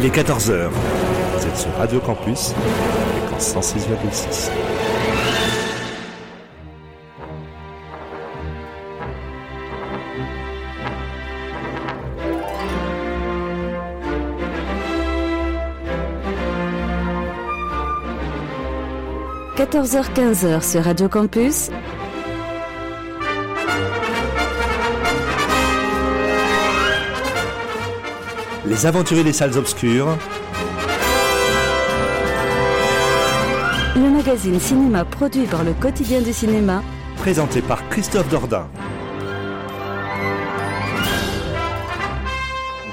Il est 14h. Vous êtes sur Radio Campus, fréquence 106,6. – 14h-15h sur Radio Campus, Les aventuriers des salles obscures. le magazine cinéma produit par le quotidien du cinéma, Présenté par Christophe Dordain.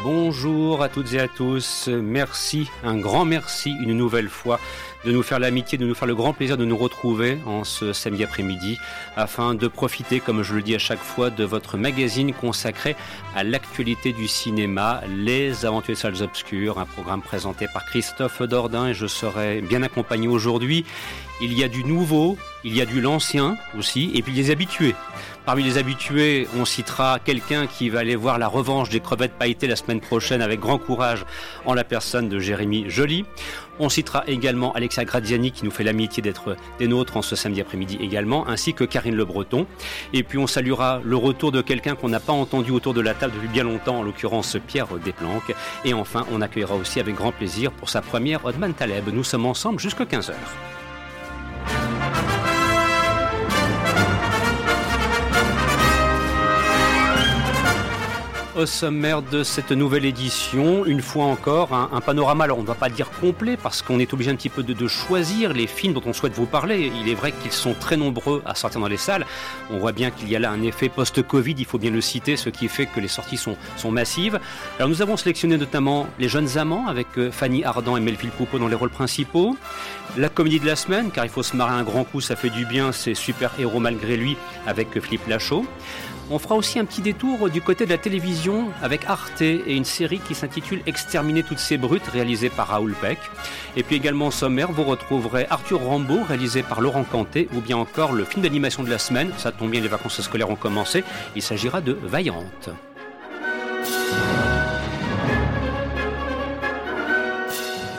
Bonjour à toutes et à tous. Merci, un grand merci une nouvelle fois de nous faire l'amitié, de nous faire le grand plaisir de nous retrouver en ce samedi après-midi afin de profiter, comme je le dis à chaque fois, de votre magazine consacré à l'actualité du cinéma, Les Aventures Salles Obscures, un programme présenté par Christophe Dordain et je serai bien accompagné aujourd'hui. Il y a du nouveau, il y a du l'ancien aussi, et puis des habitués. Parmi les habitués, on citera quelqu'un qui va aller voir la revanche des crevettes pailletées la semaine prochaine avec grand courage en la personne de Jérémy Joly. On citera également Alexia Graziani qui nous fait l'amitié d'être des nôtres en ce samedi après-midi également, ainsi que Karine Le Breton. Et puis on saluera le retour de quelqu'un qu'on n'a pas entendu autour de la table depuis bien longtemps, en l'occurrence Pierre Desplanques. Et enfin, on accueillera aussi avec grand plaisir pour sa première Odman Taleb. Nous sommes ensemble jusqu'à 15h. Au sommaire de cette nouvelle édition, une fois encore, un, panorama, alors on ne va pas dire complet parce qu'on est obligé un petit peu de, choisir les films dont on souhaite vous parler. Il est vrai qu'ils sont très nombreux à sortir dans les salles. On voit bien qu'il y a là un effet post-Covid, il faut bien le citer, ce qui fait que les sorties sont, massives. Alors nous avons sélectionné notamment Les Jeunes Amants avec euh, Fanny Ardant et Melville Poupeau dans les rôles principaux. La comédie de la semaine, car il faut se marrer un grand coup, ça fait du bien, c'est Super Héros malgré lui avec Philippe Lachaud. On fera aussi un petit détour du côté de la télévision avec Arte et une série qui s'intitule Exterminer toutes ces brutes réalisée par Raoul Peck. Et puis également au sommaire, vous retrouverez Arthur Rambaud réalisé par Laurent Canté ou bien encore le film d'animation de la semaine. Ça tombe bien, les vacances scolaires ont commencé. Il s'agira de Vaillante.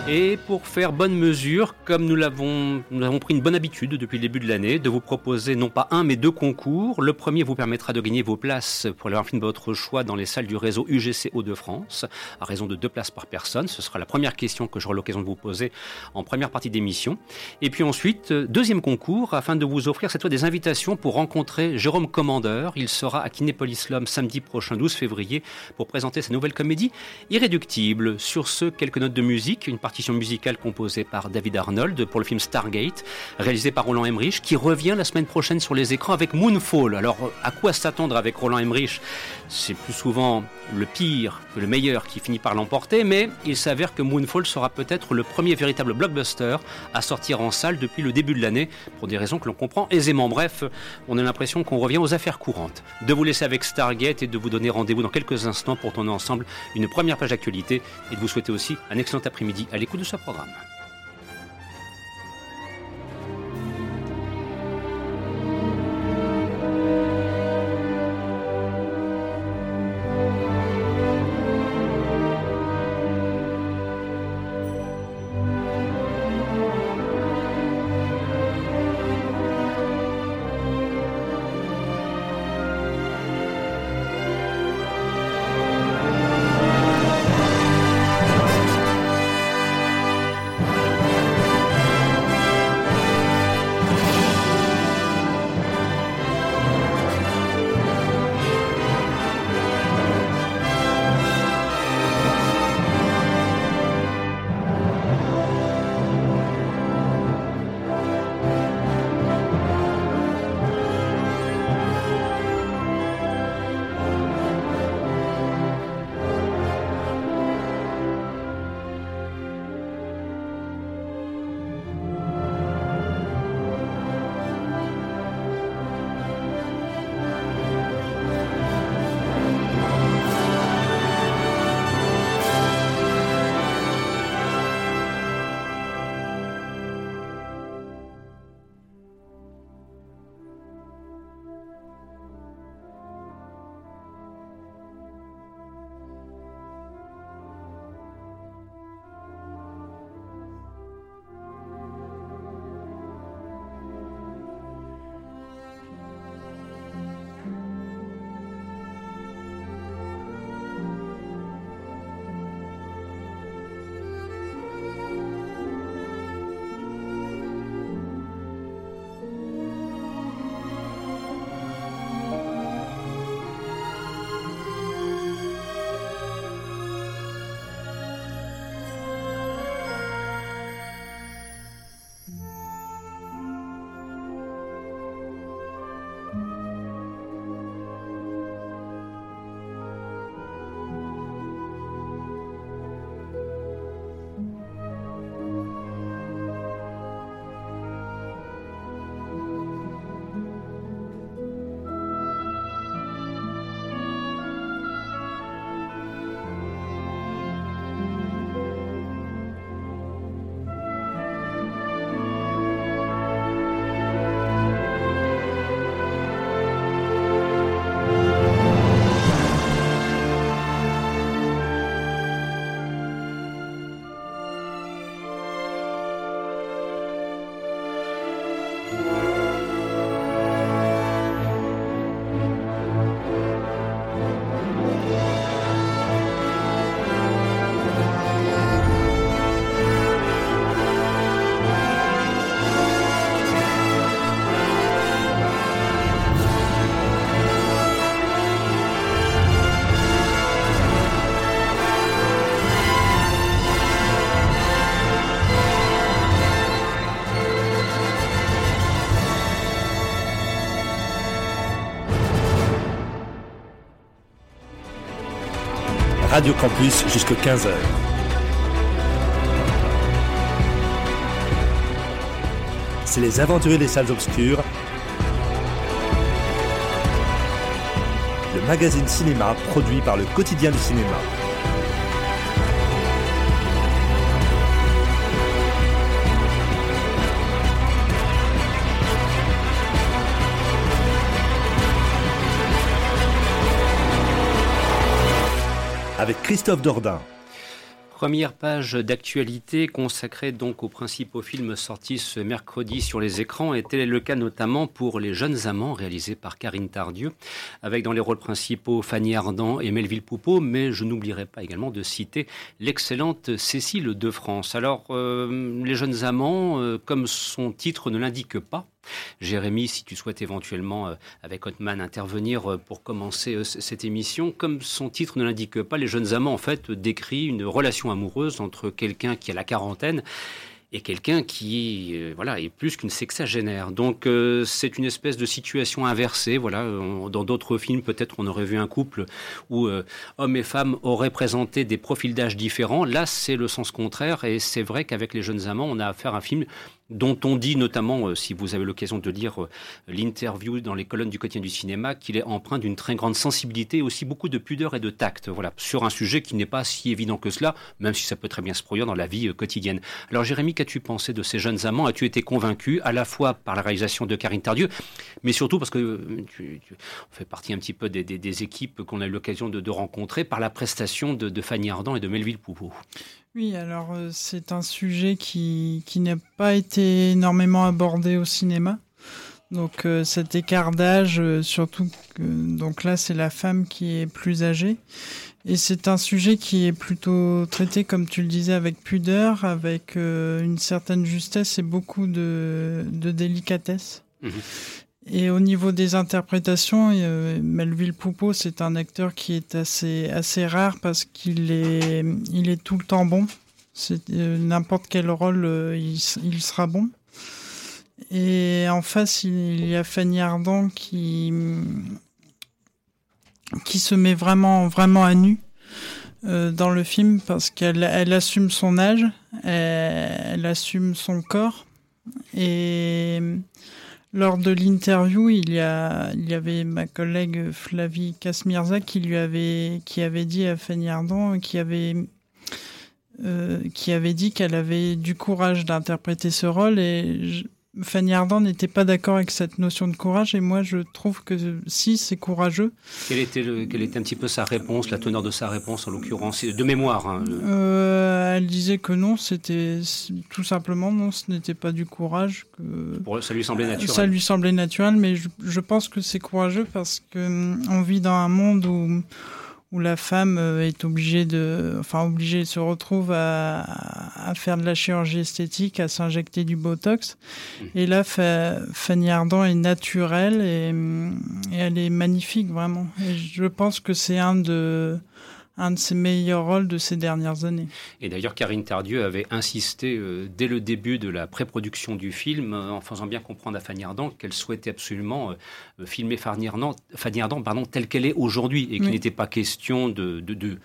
Et pour faire bonne mesure, comme nous l'avons, nous avons pris une bonne habitude depuis le début de l'année, de vous proposer non pas un mais deux concours. Le premier vous permettra de gagner vos places pour un film de votre choix dans les salles du réseau UGC Hauts-de-France, à raison de deux places par personne. Ce sera la première question que j'aurai l'occasion de vous poser en première partie d'émission. Et puis ensuite, deuxième concours, afin de vous offrir cette fois des invitations pour rencontrer Jérôme Commandeur. Il sera à Kinépolis Lom samedi prochain, 12 février, pour présenter sa nouvelle comédie Irréductible. Sur ce, quelques notes de musique, une partie musicale composée par David Arnold pour le film Stargate, réalisé par Roland Emmerich, qui revient la semaine prochaine sur les écrans avec Moonfall. Alors, à quoi s'attendre avec Roland Emmerich? C'est plus souvent le pire que le meilleur qui finit par l'emporter, mais il s'avère que Moonfall sera peut-être le premier véritable blockbuster à sortir en salle depuis le début de l'année, pour des raisons que l'on comprend aisément. Bref, on a l'impression qu'on revient aux affaires courantes. De vous laisser avec Stargate et de vous donner rendez-vous dans quelques instants pour tourner ensemble une première page d'actualité et de vous souhaiter aussi un excellent après-midi à kulishaпqаgan Radio Campus jusqu'à 15h. C'est les aventuriers des salles obscures. Le magazine cinéma produit par le quotidien du cinéma. Avec Christophe Dordain. Première page d'actualité consacrée donc aux principaux films sortis ce mercredi sur les écrans et tel est le cas notamment pour Les Jeunes Amants réalisé par Karine Tardieu avec dans les rôles principaux Fanny Ardant et Melville Poupeau mais je n'oublierai pas également de citer l'excellente Cécile de France. Alors euh, Les Jeunes Amants euh, comme son titre ne l'indique pas Jérémy, si tu souhaites éventuellement, euh, avec Hotman, intervenir euh, pour commencer euh, cette émission, comme son titre ne l'indique pas, Les Jeunes Amants, en fait, décrit une relation amoureuse entre quelqu'un qui a la quarantaine et quelqu'un qui voilà est plus qu'une sexagénaire. Donc c'est une espèce de situation inversée. Voilà, dans d'autres films peut-être on aurait vu un couple où hommes et femmes auraient présenté des profils d'âge différents. Là c'est le sens contraire et c'est vrai qu'avec les jeunes amants on a affaire à un film dont on dit notamment, euh, si vous avez l'occasion de lire euh, l'interview dans les colonnes du quotidien du cinéma, qu'il est empreint d'une très grande sensibilité aussi beaucoup de pudeur et de tact, voilà, sur un sujet qui n'est pas si évident que cela, même si ça peut très bien se produire dans la vie euh, quotidienne. Alors Jérémy, qu'as-tu pensé de ces jeunes amants? As-tu été convaincu à la fois par la réalisation de Karine Tardieu, mais surtout parce que tu, fait partie un petit peu des, équipes qu'on a eu l'occasion de, rencontrer, par la prestation de, de Fanny Ardant et de Melville Poupeau? Oui, alors euh, c'est un sujet qui, qui n'a pas été énormément abordé au cinéma. Donc euh, cet écart d'âge, euh, surtout que donc là c'est la femme qui est plus âgée. Et c'est un sujet qui est plutôt traité, comme tu le disais, avec pudeur, avec une certaine justesse et beaucoup de, de délicatesse. Mmh. Et au niveau des interprétations, euh, Melville Poupeau, c'est un acteur qui est assez, assez rare parce qu'il est, il est tout le temps bon. C'est euh, n'importe quel rôle, euh, il, sera bon. Et en face, il y a Fanny Ardant qui, qui se met vraiment, vraiment à nu dans le film parce qu'elle elle assume son âge, elle, elle assume son corps et lors de l'interview, il y a, il y avait ma collègue Flavie Kasmirza qui lui avait, qui avait dit à Fanny Ardant, qui avait, euh, qui avait dit qu'elle avait du courage d'interpréter ce rôle et Fanny Ardant n'était pas d'accord avec cette notion de courage et moi je trouve que si c'est courageux. Quelle était, le, quelle était un petit peu sa réponse, la teneur de sa réponse en l'occurrence, de mémoire hein, euh, Elle disait que non, c'était tout simplement non, ce n'était pas du courage. Que, ça lui semblait naturel. Ça lui semblait naturel, mais je, je pense que c'est courageux parce que hum, on vit dans un monde où où la femme euh, est obligée de, enfin obligée, se retrouve à, à faire de la chirurgie esthétique, à s'injecter du botox. Mmh. Et là, Fanny Ardant est naturelle et, et, elle est magnifique vraiment. Et je pense que c'est un de un de ses meilleurs rôles de ces dernières années. Et d'ailleurs, Karine Tardieu avait insisté euh, dès le début de la pré-production du film, euh, en faisant bien comprendre à Fanny Ardant qu'elle souhaitait absolument euh, filmer Fanny Ardant, Fanny Ardant pardon, telle qu'elle est aujourd'hui, et qu'il n'était pas question de, de, de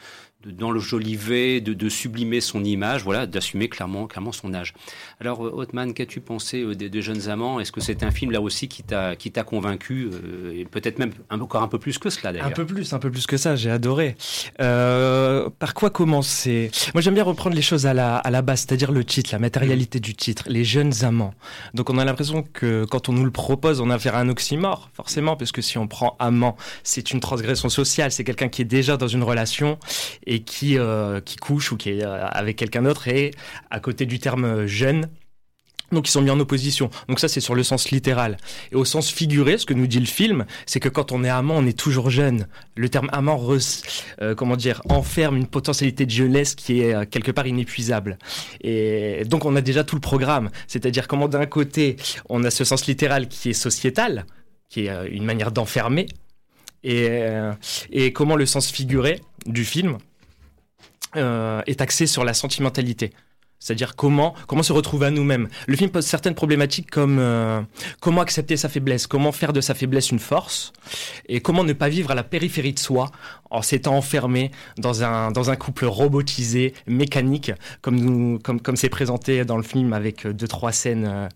dans le jolivet, de, sublimer son image, voilà, d'assumer clairement, clairement son âge. Alors, euh, Othman, qu'as-tu pensé euh, des, Jeunes Amants? Est-ce que c'est un film là aussi qui t'a qui t'a convaincu euh, et peut-être même encore un peu plus que cela d'ailleurs? Un peu plus, un peu plus que ça. J'ai adoré. par quoi commencer? Moi, j'aime bien reprendre les choses à la à la base, c'est-à-dire le titre, la matérialité du titre, les Jeunes Amants. Donc, on a l'impression que quand on nous le propose, on a affaire à un oxymore, forcément, parce que si on prend amant, c'est une transgression sociale, c'est quelqu'un qui est déjà dans une relation qui, euh, qui couche ou qui est euh, avec quelqu'un d'autre et à côté du terme jeune, donc ils sont mis en opposition. Donc ça c'est sur le sens littéral. Et au sens figuré, ce que nous dit le film, c'est que quand on est amant, on est toujours jeune. Le terme amant, euh, comment dire, enferme une potentialité de jeunesse qui est quelque part inépuisable. Et donc on a déjà tout le programme. C'est-à-dire comment d'un côté on a ce sens littéral qui est sociétal, qui est une manière d'enfermer, et, et comment le sens figuré du film, euh, est axé sur la sentimentalité. C'est-à-dire comment comment se retrouver à nous-mêmes. Le film pose certaines problématiques comme euh, comment accepter sa faiblesse, comment faire de sa faiblesse une force, et comment ne pas vivre à la périphérie de soi en s'étant enfermé dans un, dans un couple robotisé, mécanique, comme comme, comme c'est présenté dans le film avec deux, trois scènes, euh,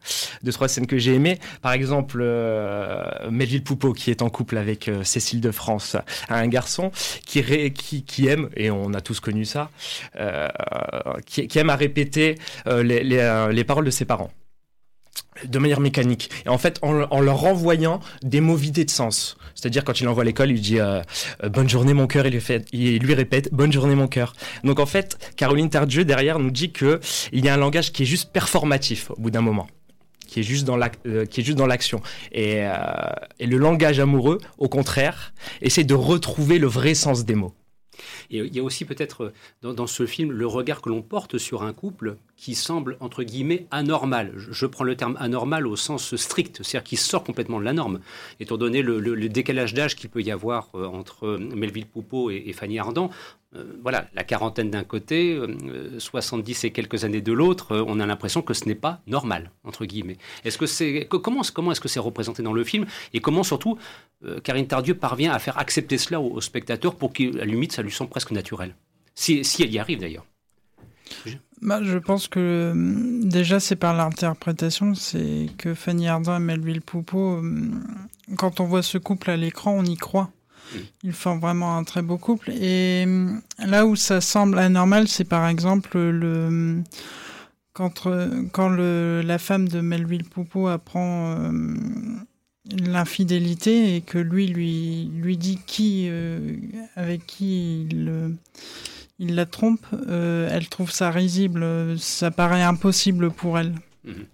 deux, trois scènes que j'ai aimées. Par exemple, euh, Melville Poupeau, qui est en couple avec euh, Cécile de France, un garçon qui, qui, qui, aime, et on a tous connu ça, euh, qui, qui, aime à répéter les, les, les paroles de ses parents de manière mécanique. Et en fait, en, en, leur renvoyant des mots vidés de sens. C'est-à-dire, quand il envoie à l'école, il dit euh, euh, Bonne journée, mon cœur », il lui, lui répète « Bonne journée, mon cœur ». Donc en fait, Caroline Tardieu, derrière, nous dit que il y a un langage qui est juste performatif, au bout d'un moment qui est juste dans euh, qui est juste dans l'action et, euh, et le langage amoureux au contraire essaie de retrouver le vrai sens des mots et il y a aussi peut-être dans, dans, ce film le regard que l'on porte sur un couple qui semble, entre guillemets, anormal. Je prends le terme anormal au sens strict, c'est-à-dire qui sort complètement de la norme, étant donné le décalage d'âge qu'il peut y avoir euh, entre Melville Poupeau et, et Fanny Ardant. Euh, voilà, la quarantaine d'un côté, euh, 70 et quelques années de l'autre, euh, on a l'impression que ce n'est pas normal, entre guillemets. Est-ce que c'est, comment, comment est-ce que c'est représenté dans le film Et comment surtout euh, Karine Tardieu parvient à faire accepter cela au, au spectateur pour qu'à la limite ça lui semble presque naturel? Si, si elle y arrive d'ailleurs. Bah, je pense que déjà c'est par l'interprétation, c'est que Fanny Ardant et Melville Poupeau, quand on voit ce couple à l'écran, on y croit. Ils font vraiment un très beau couple. Et là où ça semble anormal, c'est par exemple le quand, quand le, la femme de Melville Poupeau apprend euh, l'infidélité et que lui lui lui dit qui euh, avec qui il il la trompe, euh, elle trouve ça risible, ça paraît impossible pour elle.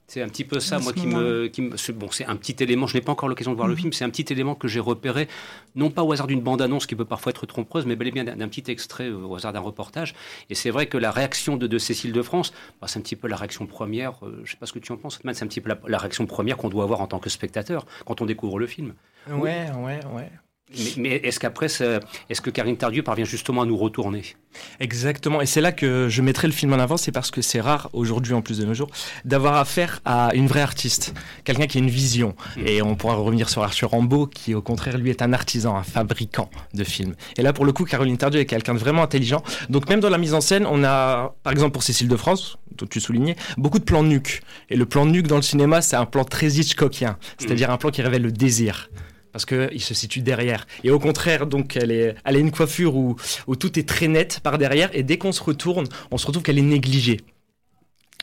C'est un petit peu ça, moi, qui me, qui me, Bon, c'est un petit élément, je n'ai pas encore l'occasion de voir mmh. le film, c'est un petit élément que j'ai repéré, non pas au hasard d'une bande-annonce qui peut parfois être trompeuse, mais bel et bien d'un petit extrait euh, au hasard d'un reportage. Et c'est vrai que la réaction de, de Cécile de France, bah, c'est un petit peu la réaction première, euh, je ne sais pas ce que tu en penses, c'est un petit peu la, la réaction première qu'on doit avoir en tant que spectateur quand on découvre le film. Ouais, oui. ouais, ouais. Mais, mais est-ce qu'après, est-ce que Karine Tardieu parvient justement à nous retourner? Exactement, et c'est là que je mettrai le film en avant, c'est parce que c'est rare aujourd'hui, en plus de nos jours, d'avoir affaire à une vraie artiste, quelqu'un qui a une vision. Mmh. Et on pourra revenir sur Arthur Rambaud, qui au contraire, lui, est un artisan, un fabricant de films. Et là, pour le coup, Caroline Tardieu est quelqu'un de vraiment intelligent. Donc même dans la mise en scène, on a, par exemple pour Cécile de France, dont tu soulignais, beaucoup de plans nuques. Et le plan nuque dans le cinéma, c'est un plan très Hitchcockien, c'est-à-dire mmh. un plan qui révèle le désir parce qu'il se situe derrière. Et au contraire, donc, elle, est, elle a une coiffure où, où tout est très net par derrière, et dès qu'on se retourne, on se retrouve qu'elle est négligée.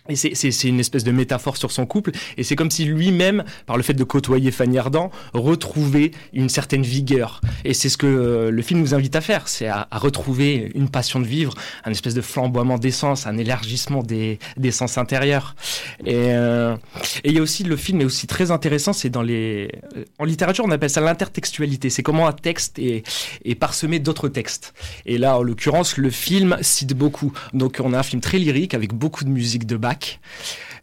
Et c'est une espèce de métaphore sur son couple. Et c'est comme si lui-même, par le fait de côtoyer Fanny Ardant, retrouvait une certaine vigueur. Et c'est ce que euh, le film nous invite à faire, c'est à, à, retrouver une passion de vivre, un espèce de flamboiement d'essence, un élargissement des, des sens intérieurs. Et euh, il y a aussi, le film est aussi très intéressant, c'est dans les... En littérature, on appelle ça l'intertextualité. C'est comment un texte est, est parsemé d'autres textes. Et là, en l'occurrence, le film cite beaucoup. Donc on a un film très lyrique, avec beaucoup de musique de Bach,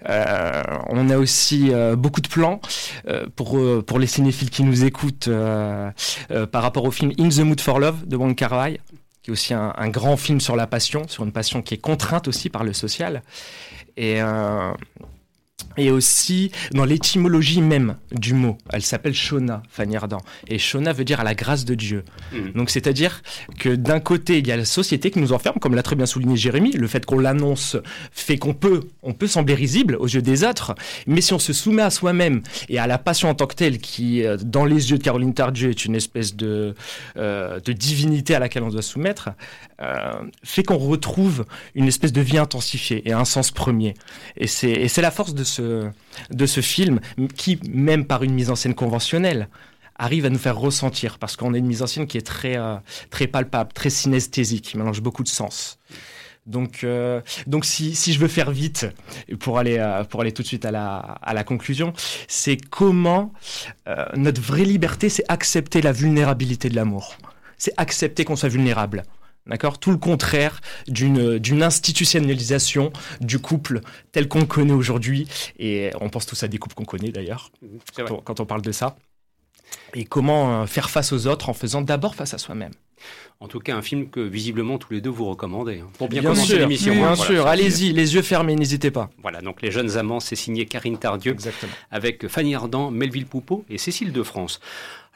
euh, on a aussi euh, beaucoup de plans euh, pour, pour les cinéphiles qui nous écoutent par rapport au film In the Mood for Love de Wong Kar Wai qui est aussi un, un, grand film sur la passion, sur une passion qui est contrainte aussi par le social. Et et aussi dans l'étymologie même du mot. Elle s'appelle Shona, Fanny Ardant. Et Shona veut dire à la grâce de Dieu. Mmh. Donc c'est-à-dire que d'un côté, il y a la société qui nous enferme, comme l'a très bien souligné Jérémy. Le fait qu'on l'annonce fait qu'on peut, on peut sembler risible aux yeux des autres. Mais si on se soumet à soi-même et à la passion en tant que telle, qui, euh, dans les yeux de Caroline Tardieu, est une espèce de, euh, de divinité à laquelle on doit soumettre, euh, fait qu'on retrouve une espèce de vie intensifiée et un sens premier. Et c'est la force de ce, de ce film qui, même par une mise en scène conventionnelle, arrive à nous faire ressentir parce qu'on a une mise en scène qui est très, euh, très palpable, très synesthésique, qui mélange beaucoup de sens. Donc, euh, donc si, si je veux faire vite pour aller, euh, pour aller tout de suite à la, à la conclusion, c'est comment notre vraie liberté, c'est accepter la vulnérabilité de l'amour. C'est accepter qu'on soit vulnérable. D'accord? Tout le contraire d'une institutionnalisation du couple tel qu'on connaît aujourd'hui. Et on pense tous à des couples qu'on connaît d'ailleurs, quand, quand, on parle de ça. Et comment euh, faire face aux autres en faisant d'abord face à soi-même. En tout cas, un film que visiblement tous les deux vous recommandez hein, pour bien, Bien commencer l'émission. bien hein, voilà. sûr. Allez-y, les yeux fermés, n'hésitez pas. Voilà, donc Les Jeunes Amants, c'est signé Karine Tardieu Exactement. avec Fanny Ardant, Melville Poupeau et Cécile de France.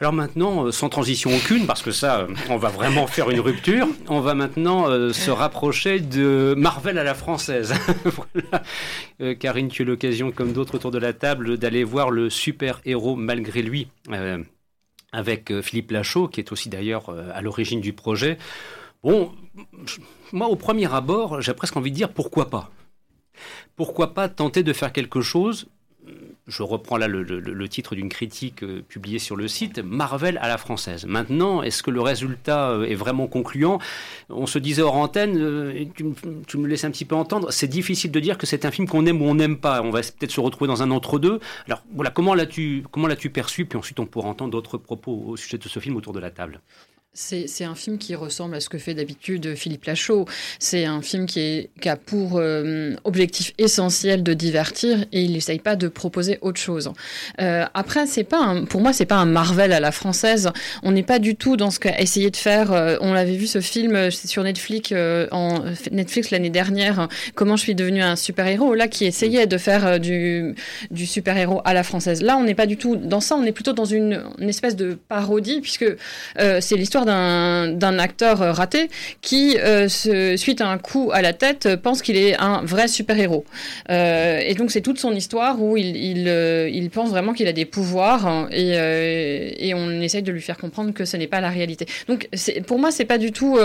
Alors maintenant, euh, sans transition aucune, parce que ça, euh, on va vraiment faire une rupture, on va maintenant euh, se rapprocher de Marvel à la française. voilà. Euh, Karine, tu as l'occasion, comme d'autres autour de la table, d'aller voir le super-héros malgré lui, euh, avec euh, Philippe Lachaud, qui est aussi d'ailleurs euh, à l'origine du projet. Bon, moi, au premier abord, j'ai presque envie de dire pourquoi pas pourquoi pas tenter de faire quelque chose je reprends là le, titre d'une critique euh, publiée sur le site, Marvel à la française. Maintenant, est-ce que le résultat euh, est vraiment concluant? On se disait hors antenne, euh, et tu, me- tu me laisses un petit peu entendre, c'est difficile de dire que c'est un film qu'on aime ou on n'aime pas. On va peut-être se retrouver dans un entre-deux. Alors voilà, comment l'as-tu comment l'as-tu perçu? Puis ensuite, on pourra entendre d'autres propos au sujet de ce film autour de la table. C'est un film qui ressemble à ce que fait d'habitude Philippe Lachaud. C'est un film qui, a pour euh, objectif essentiel de divertir et il n'essaye pas de proposer autre chose. Euh, après, c'est pas pour moi, c'est pas un Marvel à la française. On n'est pas du tout dans ce qu'a essayé de faire. euh, on l'avait vu ce film sur Netflix, Netflix l'année dernière, Comment je suis devenu un super-héros, là, qui essayait de faire du, du super-héros à la française. Là, on n'est pas du tout dans ça, on est plutôt dans une, une espèce de parodie, puisque c'est l'histoire d'un acteur euh, raté qui, euh, suite à un coup à la tête, euh, pense qu'il est un vrai super-héros. Et donc, c'est toute son histoire où il, pense vraiment qu'il a des pouvoirs hein, et, on essaye de lui faire comprendre que ce n'est pas la réalité. Donc, pour moi, c'est pas du tout.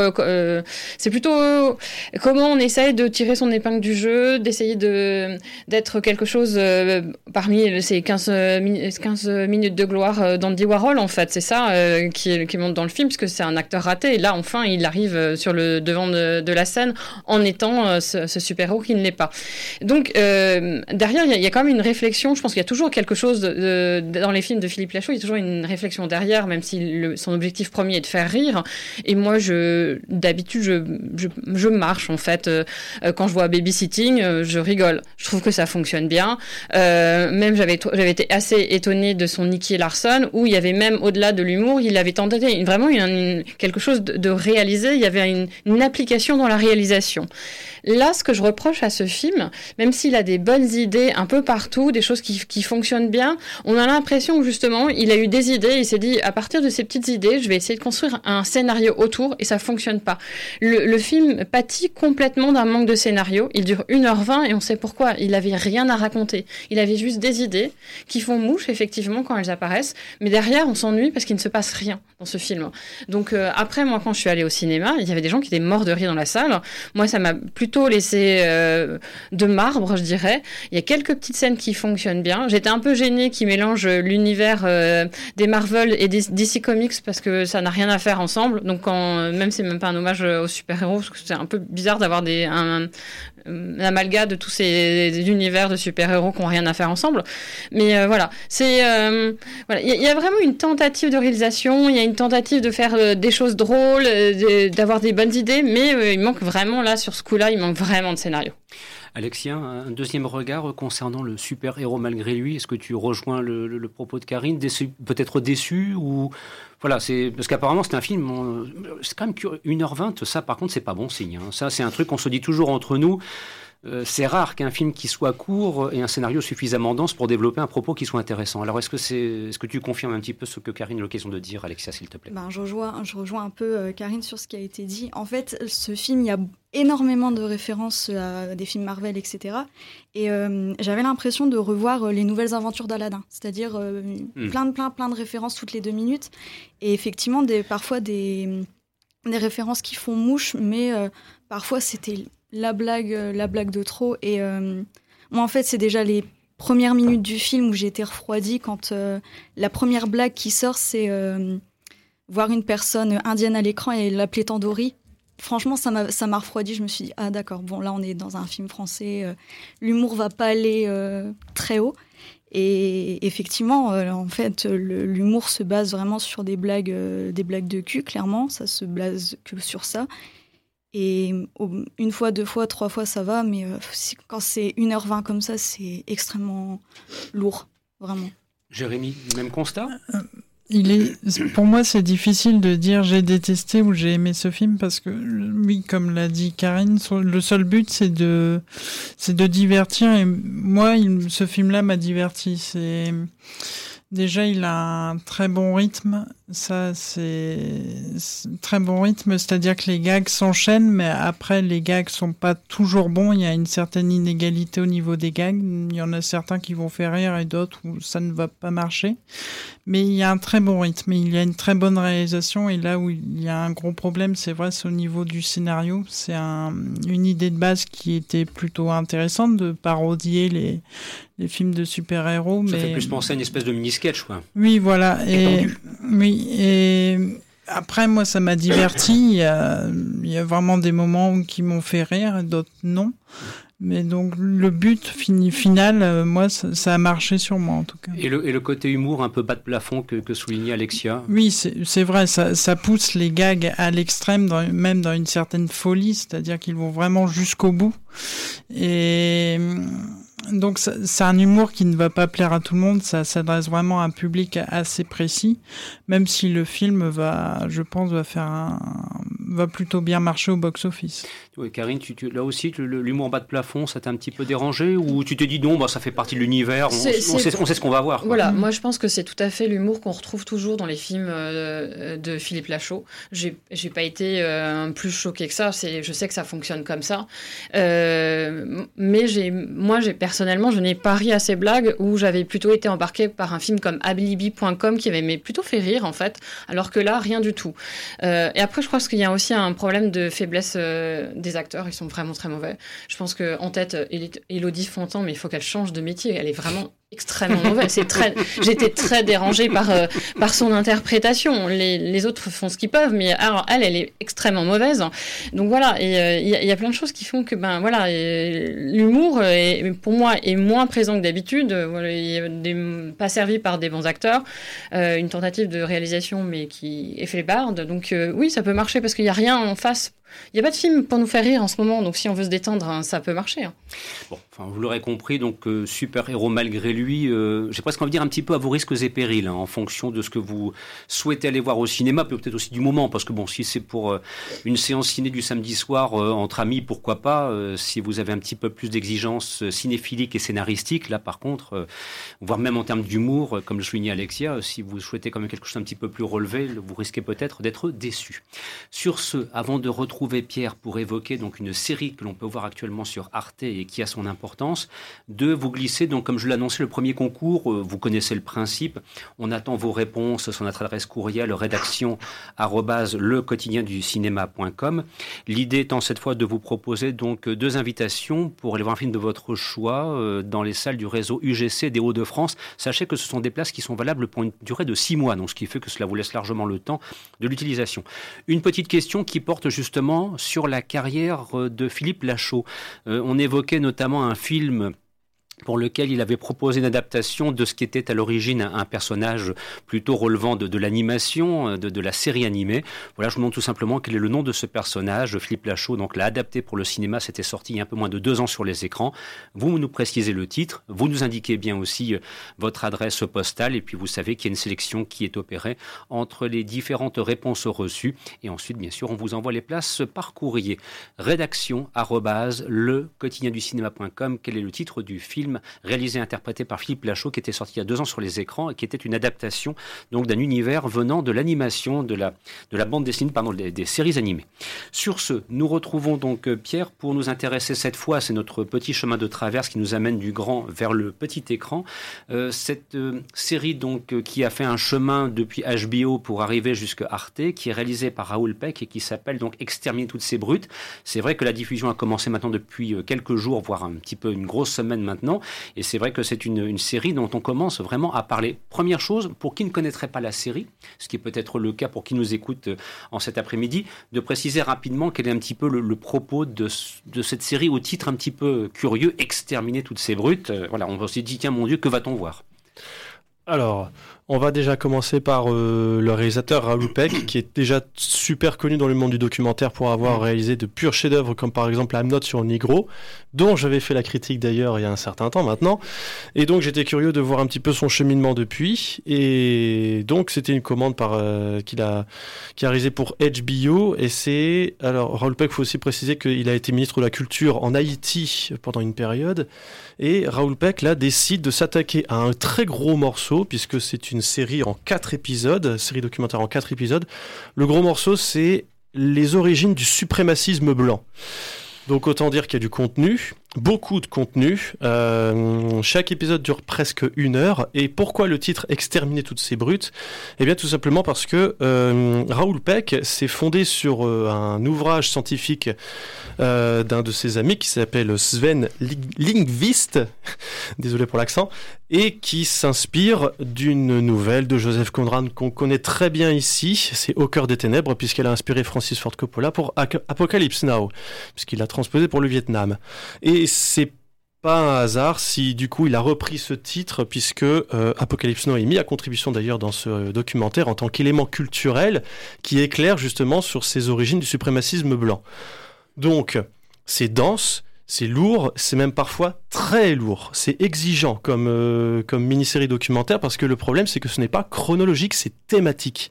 c'est plutôt comment on essaye de tirer son épingle du jeu, d'essayer de d'être quelque chose parmi ces 15, euh, mi- 15 minutes de gloire d'Andy Warhol, en fait. C'est ça qui, qui monte dans le film, puisque c'est un acteur raté. Et là, enfin, il arrive euh, sur le devant de, la scène en étant euh, ce, super-héros qui ne l'est pas. Donc, euh, derrière, il y, a- quand même une réflexion. Je pense qu'il y a toujours quelque chose dans les films de Philippe Lachaud, il y a toujours une réflexion derrière, même si son objectif premier est de faire rire. Et moi, je d'habitude, je, je, marche, en fait. Quand je vois Babysitting, je rigole. Je trouve que ça fonctionne bien. Même j'avais j'avais été assez étonnée de son Nicky Larson, où il y avait même au-delà de l'humour, il avait tenté une- vraiment une, quelque chose de, réalisé. Il y avait une application dans la réalisation. Là, ce que je reproche à ce film, même s'il a des bonnes idées un peu partout, des choses qui, qui fonctionnent bien, on a l'impression que justement, il a eu des idées, il s'est dit, à partir de ces petites idées, je vais essayer de construire un scénario autour, et ça fonctionne pas. Le, film pâtit complètement d'un manque de scénario. Il dure 1h20 et on sait pourquoi. Il avait rien à raconter. Il avait juste des idées qui font mouche, effectivement, quand elles apparaissent. Mais derrière, on s'ennuie parce qu'il ne se passe rien dans ce film. Donc euh, après, moi, quand je suis allée au cinéma, il y avait des gens qui étaient morts de rire dans la salle. Moi, ça m'a plutôt laissé euh, de marbre, je dirais. Il y a quelques petites scènes qui fonctionnent bien. J'étais un peu gênée qu'ils mélangent l'univers euh, des Marvel et des DC Comics parce que ça n'a rien à faire ensemble. Donc quand, même c'est même pas un hommage aux super-héros, parce que c'est un peu bizarre d'avoir des un amalgame de tous ces univers de super-héros qui n'ont rien à faire ensemble. Mais euh, voilà, c'est euh, voilà, il y, a- vraiment une tentative de réalisation, il y a une tentative de faire euh, des choses drôles, d'avoir des bonnes idées, mais il manque vraiment là sur ce coup-là, il manque vraiment de scénario. Alexia, un deuxième regard concernant le super-héros malgré lui. Est-ce que tu rejoins le, propos de Karine? Peut-être déçu ou voilà, c'est parce qu'apparemment c'est un film. C'est quand même curieux. 1h20. Ça, par contre, c'est pas bon signe. hein. Ça, c'est un truc qu'on se dit toujours entre nous. Euh, c'est rare qu'un film qui soit court et un scénario suffisamment dense pour développer un propos qui soit intéressant. Alors, est-ce que est-ce que tu confirmes un petit peu ce que Karine a l'occasion de dire, Alexia, s'il te plaît? Ben, je, rejoins, je rejoins un peu euh, Karine sur ce qui a été dit. En fait, ce film, il y a énormément de références à des films Marvel, etc. Et euh, j'avais l'impression de revoir euh, les nouvelles aventures d'Aladin, c'est-à-dire euh, Mm. plein, de, plein, plein de références toutes les deux minutes. Et effectivement, des, parfois des, des références qui font mouche, mais euh, parfois c'était la blague, euh, la blague de trop. Et euh, moi, en fait, c'est déjà les premières minutes du film où j'ai été refroidie quand euh, la première blague qui sort, c'est voir une personne indienne à l'écran et l'appeler Tandoori. Franchement, ça m'a refroidi. Je me suis dit, ah d'accord, bon là on est dans un film français, euh, l'humour va pas aller très haut. Et effectivement, en fait, l'humour se base vraiment sur des blagues, des blagues de cul, clairement. Ça se base que sur ça. Et au- une fois, deux fois, trois fois, ça va. Mais euh, quand c'est 1h20 comme ça, c'est extrêmement lourd, vraiment. Jérémy, même constat? Il est, pour moi, c'est difficile de dire j'ai détesté ou j'ai aimé ce film parce que, oui, comme l'a dit Karine, le seul but c'est de, c'est de divertir et moi, ce film-là m'a diverti. C'est, Déjà, il a un très bon rythme. Ça, c'est très bon rythme, c'est-à-dire que les gags s'enchaînent, mais après, les gags sont pas toujours bons. Il y a une certaine inégalité au niveau des gags. Il y en a certains qui vont faire rire et d'autres où ça ne va pas marcher. Mais il y a un très bon rythme. Il y a une très bonne réalisation. Et là où il y a un gros problème, c'est vrai, c'est au niveau du scénario. C'est une idée de base qui était plutôt intéressante de parodier les, les films de super-héros. Ça mais... fait plus penser à une espèce de mini-sketch, quoi. Oui, voilà. Et, oui, et après, moi, ça m'a diverti. Il y, a, il y a vraiment des moments qui m'ont fait rire, d'autres non. Mais donc le but fini, final, euh, moi, ça, ça, a marché sur moi en tout cas. Et le, et le côté humour un peu bas de plafond que, que soulignait Alexia? Oui, c'est vrai, ça, ça, pousse les gags à l'extrême, même dans une certaine folie, c'est-à-dire qu'ils vont vraiment jusqu'au bout. Et donc c'est un humour qui ne va pas plaire à tout le monde, ça s'adresse vraiment à un public assez précis, même si le film va, je pense, va faire un, va plutôt bien marcher au box-office. Oui, Karine, tu, tu, là aussi, l'humour en bas de plafond, ça t'a un petit peu dérangé? Ou tu t'es dit non, bah, ça fait partie de l'univers, on, on, sait, on, sait, ce qu'on va voir. Quoi. Voilà, moi je pense que c'est tout à fait l'humour qu'on retrouve toujours dans les films euh, de Philippe Lachaud. J'ai pas été euh, plus choqué que ça, je sais que ça fonctionne comme ça. Euh, mais moi, j'ai personnellement, je n'ai pas ri à ces blagues où j'avais plutôt été embarqué par un film comme Abilibi.com qui m'avait plutôt fait rire en fait, alors que là, rien du tout. Euh, et après, je crois qu'il y a aussi un problème de faiblesse euh, des acteurs, ils sont vraiment très mauvais. Je pense qu'en tête, Elodie Fontan, mais il faut qu'elle change de métier, elle est vraiment extrêmement mauvais. C'est très, j'étais très dérangée par euh, par son interprétation. Les, les, autres font ce qu'ils peuvent, mais alors elle, elle est extrêmement mauvaise. Donc voilà, et euh, il y, y, a plein de choses qui font que ben voilà, l'humour pour moi est moins présent que d'habitude. Voilà, il pas servi par des bons acteurs, euh, une tentative de réalisation mais qui est flébarde. Donc euh, oui, ça peut marcher parce qu'il n'y a rien en face il n'y a pas de film pour nous faire rire en ce moment, donc si on veut se détendre, hein, ça peut marcher. Hein. Bon, enfin, vous l'aurez compris, donc euh, super-héros malgré lui, euh, j'ai presque envie de dire un petit peu à vos risques et périls, hein, en fonction de ce que vous souhaitez aller voir au cinéma, peut-être aussi du moment, parce que bon, si c'est pour euh, une séance ciné du samedi soir entre amis, pourquoi pas, si vous avez un petit peu plus d'exigences cinéphiliques et scénaristiques, là par contre, voire même en termes d'humour, comme le soulignait Alexia, si vous souhaitez quand même quelque chose un petit peu plus relevé, vous risquez peut-être d'être déçu. Sur ce, avant de retrouver Pierre pour évoquer donc une série que l'on peut voir actuellement sur Arte et qui a son importance, de vous glisser donc comme je l'annonçais le premier concours, euh, vous connaissez le principe, on attend vos réponses sur notre adresse courriel rédaction cinéma.com. L'idée étant cette fois de vous proposer donc deux invitations pour aller voir un film de votre choix euh, dans les salles du réseau UGC des Hauts-de-France. Sachez que ce sont des places qui sont valables pour une durée de six mois, donc ce qui fait que cela vous laisse largement le temps de l'utilisation. Une petite question qui porte justement sur la carrière euh, de Philippe Lachaud. Euh, on évoquait notamment un film pour lequel il avait proposé une adaptation de ce qui était à l'origine un personnage plutôt relevant de, l'animation, euh, de, la série animée. Voilà, je vous demande tout simplement quel est le nom de ce personnage. Philippe Lachaud donc l'a adapté pour le cinéma, c'était sorti il y a un peu moins de deux ans sur les écrans. Vous nous précisez le titre, vous nous indiquez bien aussi euh, votre adresse postale et puis vous savez qu'il y a une sélection qui est opérée entre les différentes réponses reçues et ensuite bien sûr on vous envoie les places par courrier. Rédaction le quotidien du cinéma.com. Quel est le titre du film? Réalisé et interprété par Philippe Lachaud, qui était sorti il y a deux ans sur les écrans et qui était une adaptation donc d'un univers venant de l'animation, de la, de la bande dessinée, pardon, des, des, séries animées. Sur ce, nous retrouvons donc euh, Pierre pour nous intéresser cette fois, c'est notre petit chemin de traverse qui nous amène du grand vers le petit écran. Euh, cette euh, série donc qui a fait un chemin depuis HBO pour arriver jusqu'à Arte, qui est réalisée par Raoul Peck et qui s'appelle donc Exterminer toutes ces brutes. C'est vrai que la diffusion a commencé maintenant depuis quelques jours, voire un petit peu une grosse semaine maintenant et c'est vrai que c'est une, série dont on commence vraiment à parler. Première chose, pour qui ne connaîtrait pas la série, ce qui est peut-être le cas pour qui nous écoute euh, en cet après-midi, de préciser rapidement quel est un petit peu le, propos de, de, cette série au titre un petit peu curieux, Exterminer toutes ces brutes. Euh, voilà, on s'est dit, tiens mon Dieu, que va-t-on voir? Alors, On va déjà commencer par euh, le réalisateur Raoul Peck, qui est déjà super connu dans le monde du documentaire pour avoir réalisé de purs chefs-d'œuvre, comme par exemple I'm Not sur le Negro, dont j'avais fait la critique d'ailleurs il y a un certain temps maintenant. Et donc j'étais curieux de voir un petit peu son cheminement depuis. Et donc c'était une commande par euh, qu'il a, qui a réalisé pour HBO. Et c'est alors Raoul Peck, faut aussi préciser qu'il a été ministre de la Culture en Haïti pendant une période. Et Raoul Peck là décide de s'attaquer à un très gros morceau puisque c'est une série en quatre épisodes, série documentaire en quatre épisodes. Le gros morceau c'est les origines du suprémacisme blanc. Donc autant dire qu'il y a du contenu, beaucoup de contenu. Euh, chaque épisode dure presque une heure. Et pourquoi le titre Exterminer toutes ces brutes? Eh bien tout simplement parce que euh, Raoul Peck s'est fondé sur euh, un ouvrage scientifique d'un de ses amis qui s'appelle Sven Lingvist, désolé pour l'accent, et qui s'inspire d'une nouvelle de Joseph Conrad qu'on connaît très bien ici, c'est Au cœur des ténèbres, puisqu'elle a inspiré Francis Ford Coppola pour Apocalypse Now, puisqu'il l'a transposé pour le Vietnam. Et c'est pas un hasard si du coup il a repris ce titre puisque euh, Apocalypse Now est mis à contribution d'ailleurs dans ce documentaire en tant qu'élément culturel qui éclaire justement sur ses origines du suprémacisme blanc. Donc c'est dense, c'est lourd, c'est même parfois très lourd, c'est exigeant comme, euh, comme mini-série documentaire parce que le problème c'est que ce n'est pas chronologique, c'est thématique.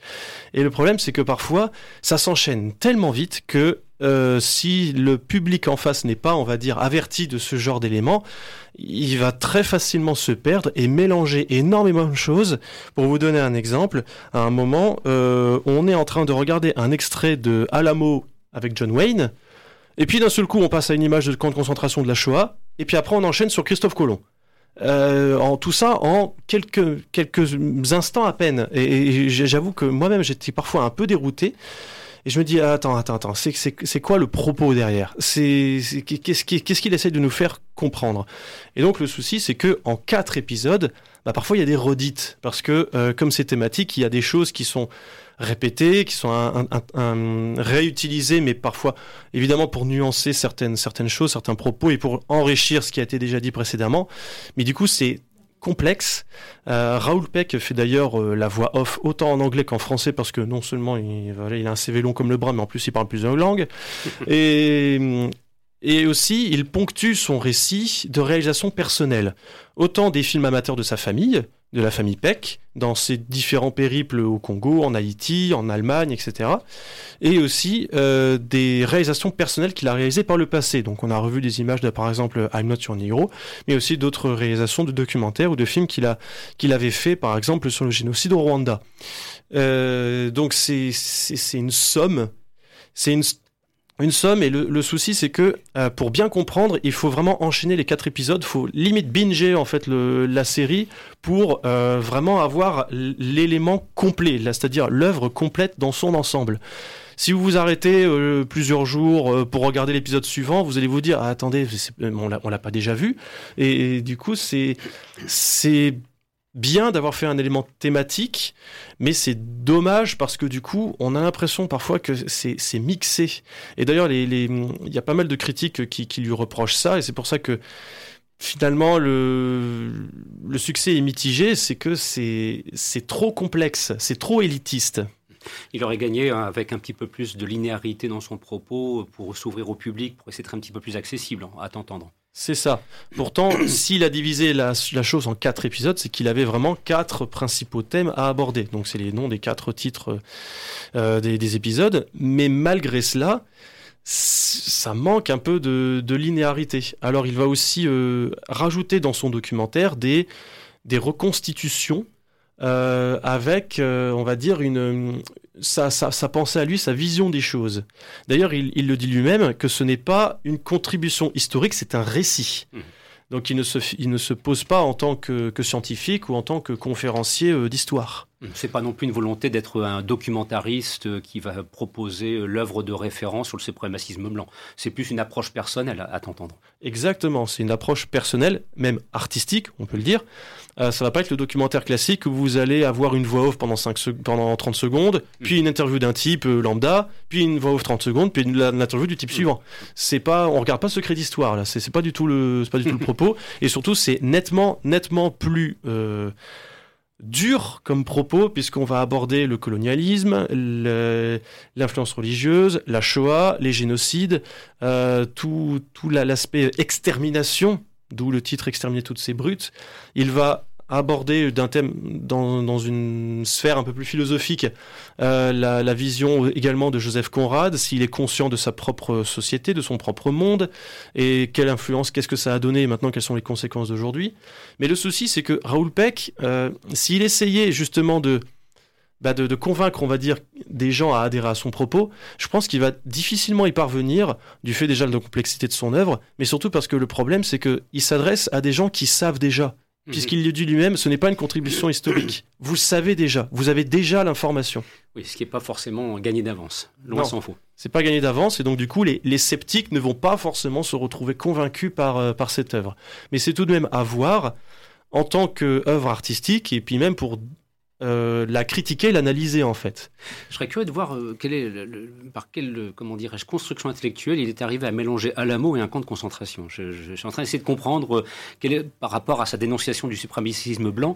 Et le problème c'est que parfois ça s'enchaîne tellement vite que euh, si le public en face n'est pas, on va dire, averti de ce genre d'éléments, il va très facilement se perdre et mélanger énormément de choses. Pour vous donner un exemple, à un moment, euh, on est en train de regarder un extrait de Alamo avec John Wayne, et puis d'un seul coup, on passe à une image de camp de concentration de la Shoah, et puis après on enchaîne sur Christophe Colomb. Euh, en tout ça en quelques quelques instants à peine. Et, et j'avoue que moi-même j'étais parfois un peu dérouté. Et je me dis, attends, attends, attends, c'est, c'est, c'est quoi le propos derrière? C'est, c'est, qu'est-ce, qu'il, qu'est-ce qu'il essaie de nous faire comprendre? Et donc le souci, c'est que en quatre épisodes, bah, parfois il y a des redites, parce que euh, comme c'est thématique, il y a des choses qui sont répétées, qui sont réutilisées, mais parfois évidemment pour nuancer certaines, certaines choses, certains propos, et pour enrichir ce qui a été déjà dit précédemment. Mais du coup, c'est complexe. Euh, Raoul Peck fait d'ailleurs euh, la voix off autant en anglais qu'en français parce que non seulement il, voilà, il a un CV long comme le bras, mais en plus il parle plusieurs langues. et, et aussi, il ponctue son récit de réalisation personnelle. Autant des films amateurs de sa famille, de la famille Peck, dans ses différents périples au Congo, en Haïti, en Allemagne, etc. Et aussi euh, des réalisations personnelles qu'il a réalisées par le passé. Donc on a revu des images de, par exemple, I'm Not Your Negro, mais aussi d'autres réalisations de documentaires ou de films qu'il a avait fait, par exemple, sur le génocide au Rwanda. Euh, donc c'est c'est une somme, c'est une une somme et le, le souci c'est que euh, pour bien comprendre il faut vraiment enchaîner les quatre épisodes faut limite binger en fait le, la série pour euh, vraiment avoir l'élément complet c'est-à-dire l'œuvre complète dans son ensemble si vous vous arrêtez euh, plusieurs jours euh, pour regarder l'épisode suivant, vous allez vous dire ah, attendez, on l'a, on l'a pas déjà vu. Et, et du coup, c'est c'est bien d'avoir fait un élément thématique, mais c'est dommage parce que du coup, on a l'impression parfois que c'est, mixé. Et d'ailleurs, il y a pas mal de critiques qui, lui reprochent ça, et c'est pour ça que finalement le, succès est mitigé, c'est que c'est, trop complexe, c'est trop élitiste. Il aurait gagné avec un petit peu plus de linéarité dans son propos pour s'ouvrir au public, pour essayer d'être un petit peu plus accessible à t'entendre. C'est ça. Pourtant, s'il a divisé la, la, chose en quatre épisodes, c'est qu'il avait vraiment quatre principaux thèmes à aborder. Donc, c'est les noms des quatre titres euh, des, des, épisodes. Mais malgré cela, ça manque un peu de, de linéarité. Alors, il va aussi euh, rajouter dans son documentaire des, des reconstitutions euh, avec, euh, on va dire, une, sa, sa, sa, pensée à lui, sa vision des choses. D'ailleurs, il, il, le dit lui-même que ce n'est pas une contribution historique, c'est un récit. Mmh. Donc il ne, se, il ne se pose pas en tant que, que scientifique ou en tant que conférencier euh, d'histoire. C'est pas non plus une volonté d'être un documentariste qui va proposer l'œuvre de référence sur le suprémacisme blanc. C'est plus une approche personnelle à t'entendre. Exactement, c'est une approche personnelle, même artistique, on peut le dire. Euh, ça va pas être le documentaire classique où vous allez avoir une voix off pendant, 5 pendant 30 secondes, mmh. puis une interview d'un type euh, lambda, puis une voix off 30 secondes, puis une, une interview du type mmh. suivant. C'est pas, on regarde pas Secret d'histoire là, c'est pas du tout le, pas du tout le propos, et surtout c'est nettement, nettement plus euh, dur comme propos, puisqu'on va aborder le colonialisme, l'influence religieuse, la Shoah, les génocides, euh, tout, tout la- l'aspect extermination, d'où le titre Exterminer toutes ces brutes. Il va aborder d'un thème dans, une sphère un peu plus philosophique euh, la, la vision également de Joseph Conrad, s'il est conscient de sa propre société, de son propre monde, et quelle influence, qu'est-ce que ça a donné, et maintenant quelles sont les conséquences d'aujourd'hui. Mais le souci, c'est que Raoul Peck, euh, s'il essayait justement de, bah, de, de convaincre, on va dire, des gens à adhérer à son propos, je pense qu'il va difficilement y parvenir, du fait déjà de la complexité de son œuvre, mais surtout parce que le problème, c'est qu'il s'adresse à des gens qui savent déjà. Puisqu'il le dit lui-même, ce n'est pas une contribution historique. Vous savez déjà, vous avez déjà l'information. Oui, ce qui n'est pas forcément gagné d'avance. Loin s'en faut. C'est pas gagné d'avance, et donc du coup, les, les sceptiques ne vont pas forcément se retrouver convaincus par, euh, par cette œuvre. Mais c'est tout de même à voir en tant qu'œuvre artistique, et puis même pour euh, la critiquer, l'analyser en fait. Je serais curieux de voir euh, quel est le- le- par quelle euh, comment dirais-je construction intellectuelle il est arrivé à mélanger Alamo et un camp de concentration. Je, je- je suis en train d'essayer de comprendre euh, quel est par rapport à sa dénonciation du suprémacisme blanc.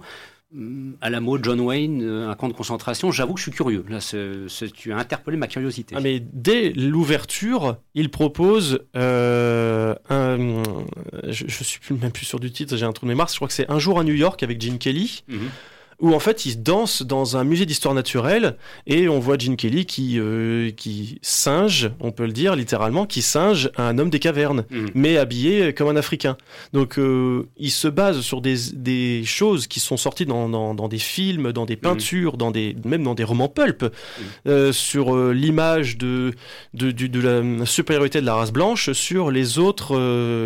hum, Alamo, John Wayne, un camp de concentration. J'avoue que je suis curieux. Là, tu as interpellé ma curiosité. Ah, mais dès l'ouverture, il propose euh, un. Je, je suis plus, même plus sûr du titre, j'ai un trou de mémoire. Je crois que c'est Un jour à New York avec Gene Kelly. Mhm. Où en fait il danse dans un musée d'histoire naturelle et on voit Gene Kelly qui, euh, qui singe, on peut le dire littéralement, qui singe un homme des cavernes, Mhm. mais habillé comme un Africain. Donc euh, il se base sur des, des choses qui sont sorties dans, dans, dans des films, dans des peintures, dans des, même dans des romans pulp, euh, sur euh, l'image de, de, la supériorité de la race blanche sur les autres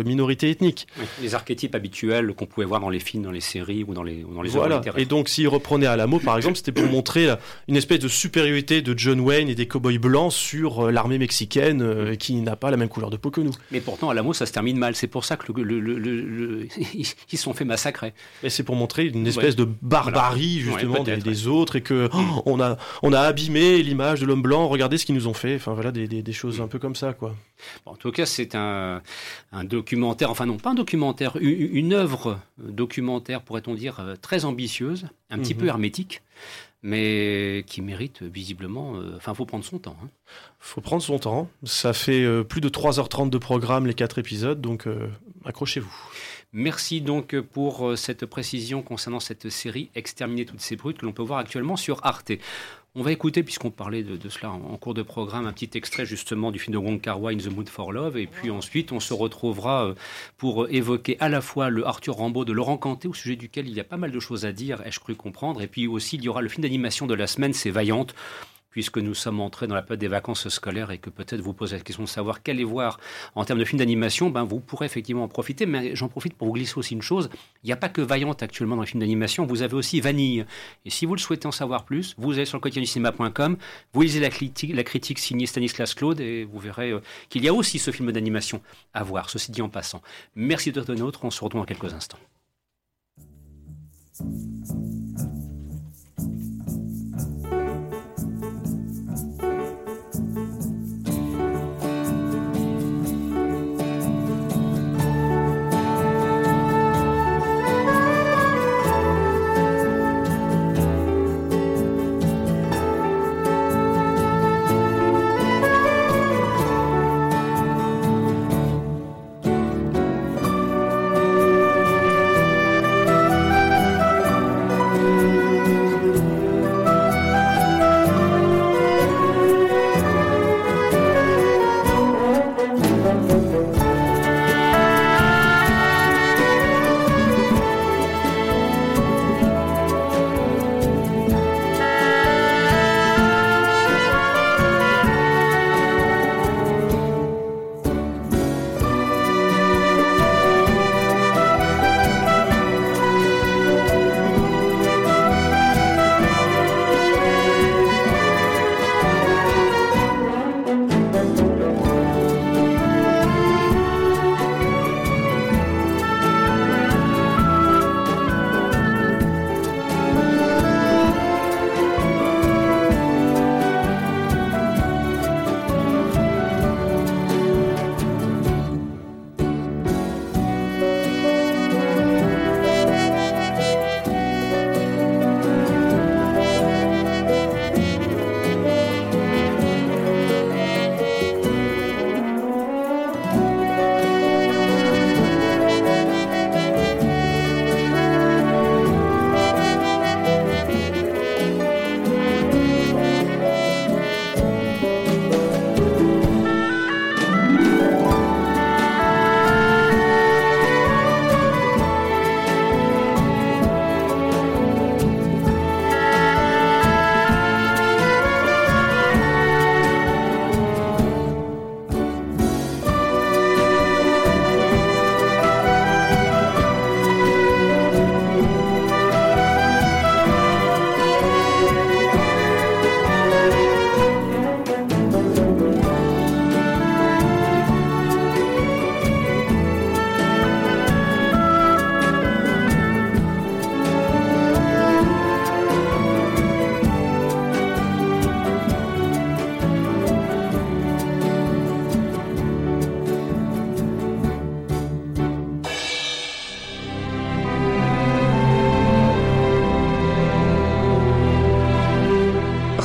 minorités ethniques. Oui, les archétypes habituels qu'on pouvait voir dans les films, dans les séries ou dans les, ou dans les Voilà. littéraires. Et donc, s'il reprenait à la mot, par exemple, c'était pour montrer là, une espèce de supériorité de John Wayne et des cowboys blancs sur euh, l'armée mexicaine euh, qui n'a pas la même couleur de peau que nous. Mais pourtant, à Alamo, ça se termine mal. C'est pour ça que le, le- le- le- le- ils se sont fait massacrer. Et c'est pour montrer une espèce de barbarie, justement, Ouais, des, autres et que oh, on, a, on a abîmé l'image de l'homme blanc, regardez ce qu'ils nous ont fait. Enfin, voilà, des, des- des choses un peu comme ça, quoi. Bon, en tout cas, c'est un, un documentaire, enfin non, pas un documentaire, une, une œuvre documentaire, pourrait-on dire, euh, très ambitieuse, un petit Mhm. peu hermétique, mais qui mérite visiblement, euh, enfin, faut prendre son temps. hein. Faut prendre son temps. Ça fait euh, plus de 3h30 de programme, les quatre épisodes, donc euh, accrochez-vous. Merci donc pour euh, cette précision concernant cette série Exterminer toutes ces brutes que l'on peut voir actuellement sur Arte. On va écouter, puisqu'on parlait de, de cela en, en cours de programme, un petit extrait justement du film de Wong Kar Wai, In the Mood for Love, et puis ensuite on se retrouvera euh, pour évoquer à la fois le Arthur Rimbaud de Laurent Canté, au sujet duquel il y a pas mal de choses à dire, ai-je cru comprendre, et puis aussi il y aura le film d'animation de la semaine, c'est Vaillante, puisque nous sommes entrés dans la période des vacances scolaires et que peut-être vous posez la question de savoir est voir en termes de film d'animation, ben vous pourrez effectivement en profiter, mais j'en profite pour vous glisser aussi une chose, il n'y a pas que Vaillante actuellement dans les films d'animation, vous avez aussi Vanille. Et si vous le souhaitez en savoir plus, vous allez sur le quotidien du vous lisez la critique, signée Stanislas Claude et vous verrez euh, qu'il y a aussi ce film d'animation à voir, ceci dit en passant. Merci d'être nôtre, on se retrouve dans quelques instants.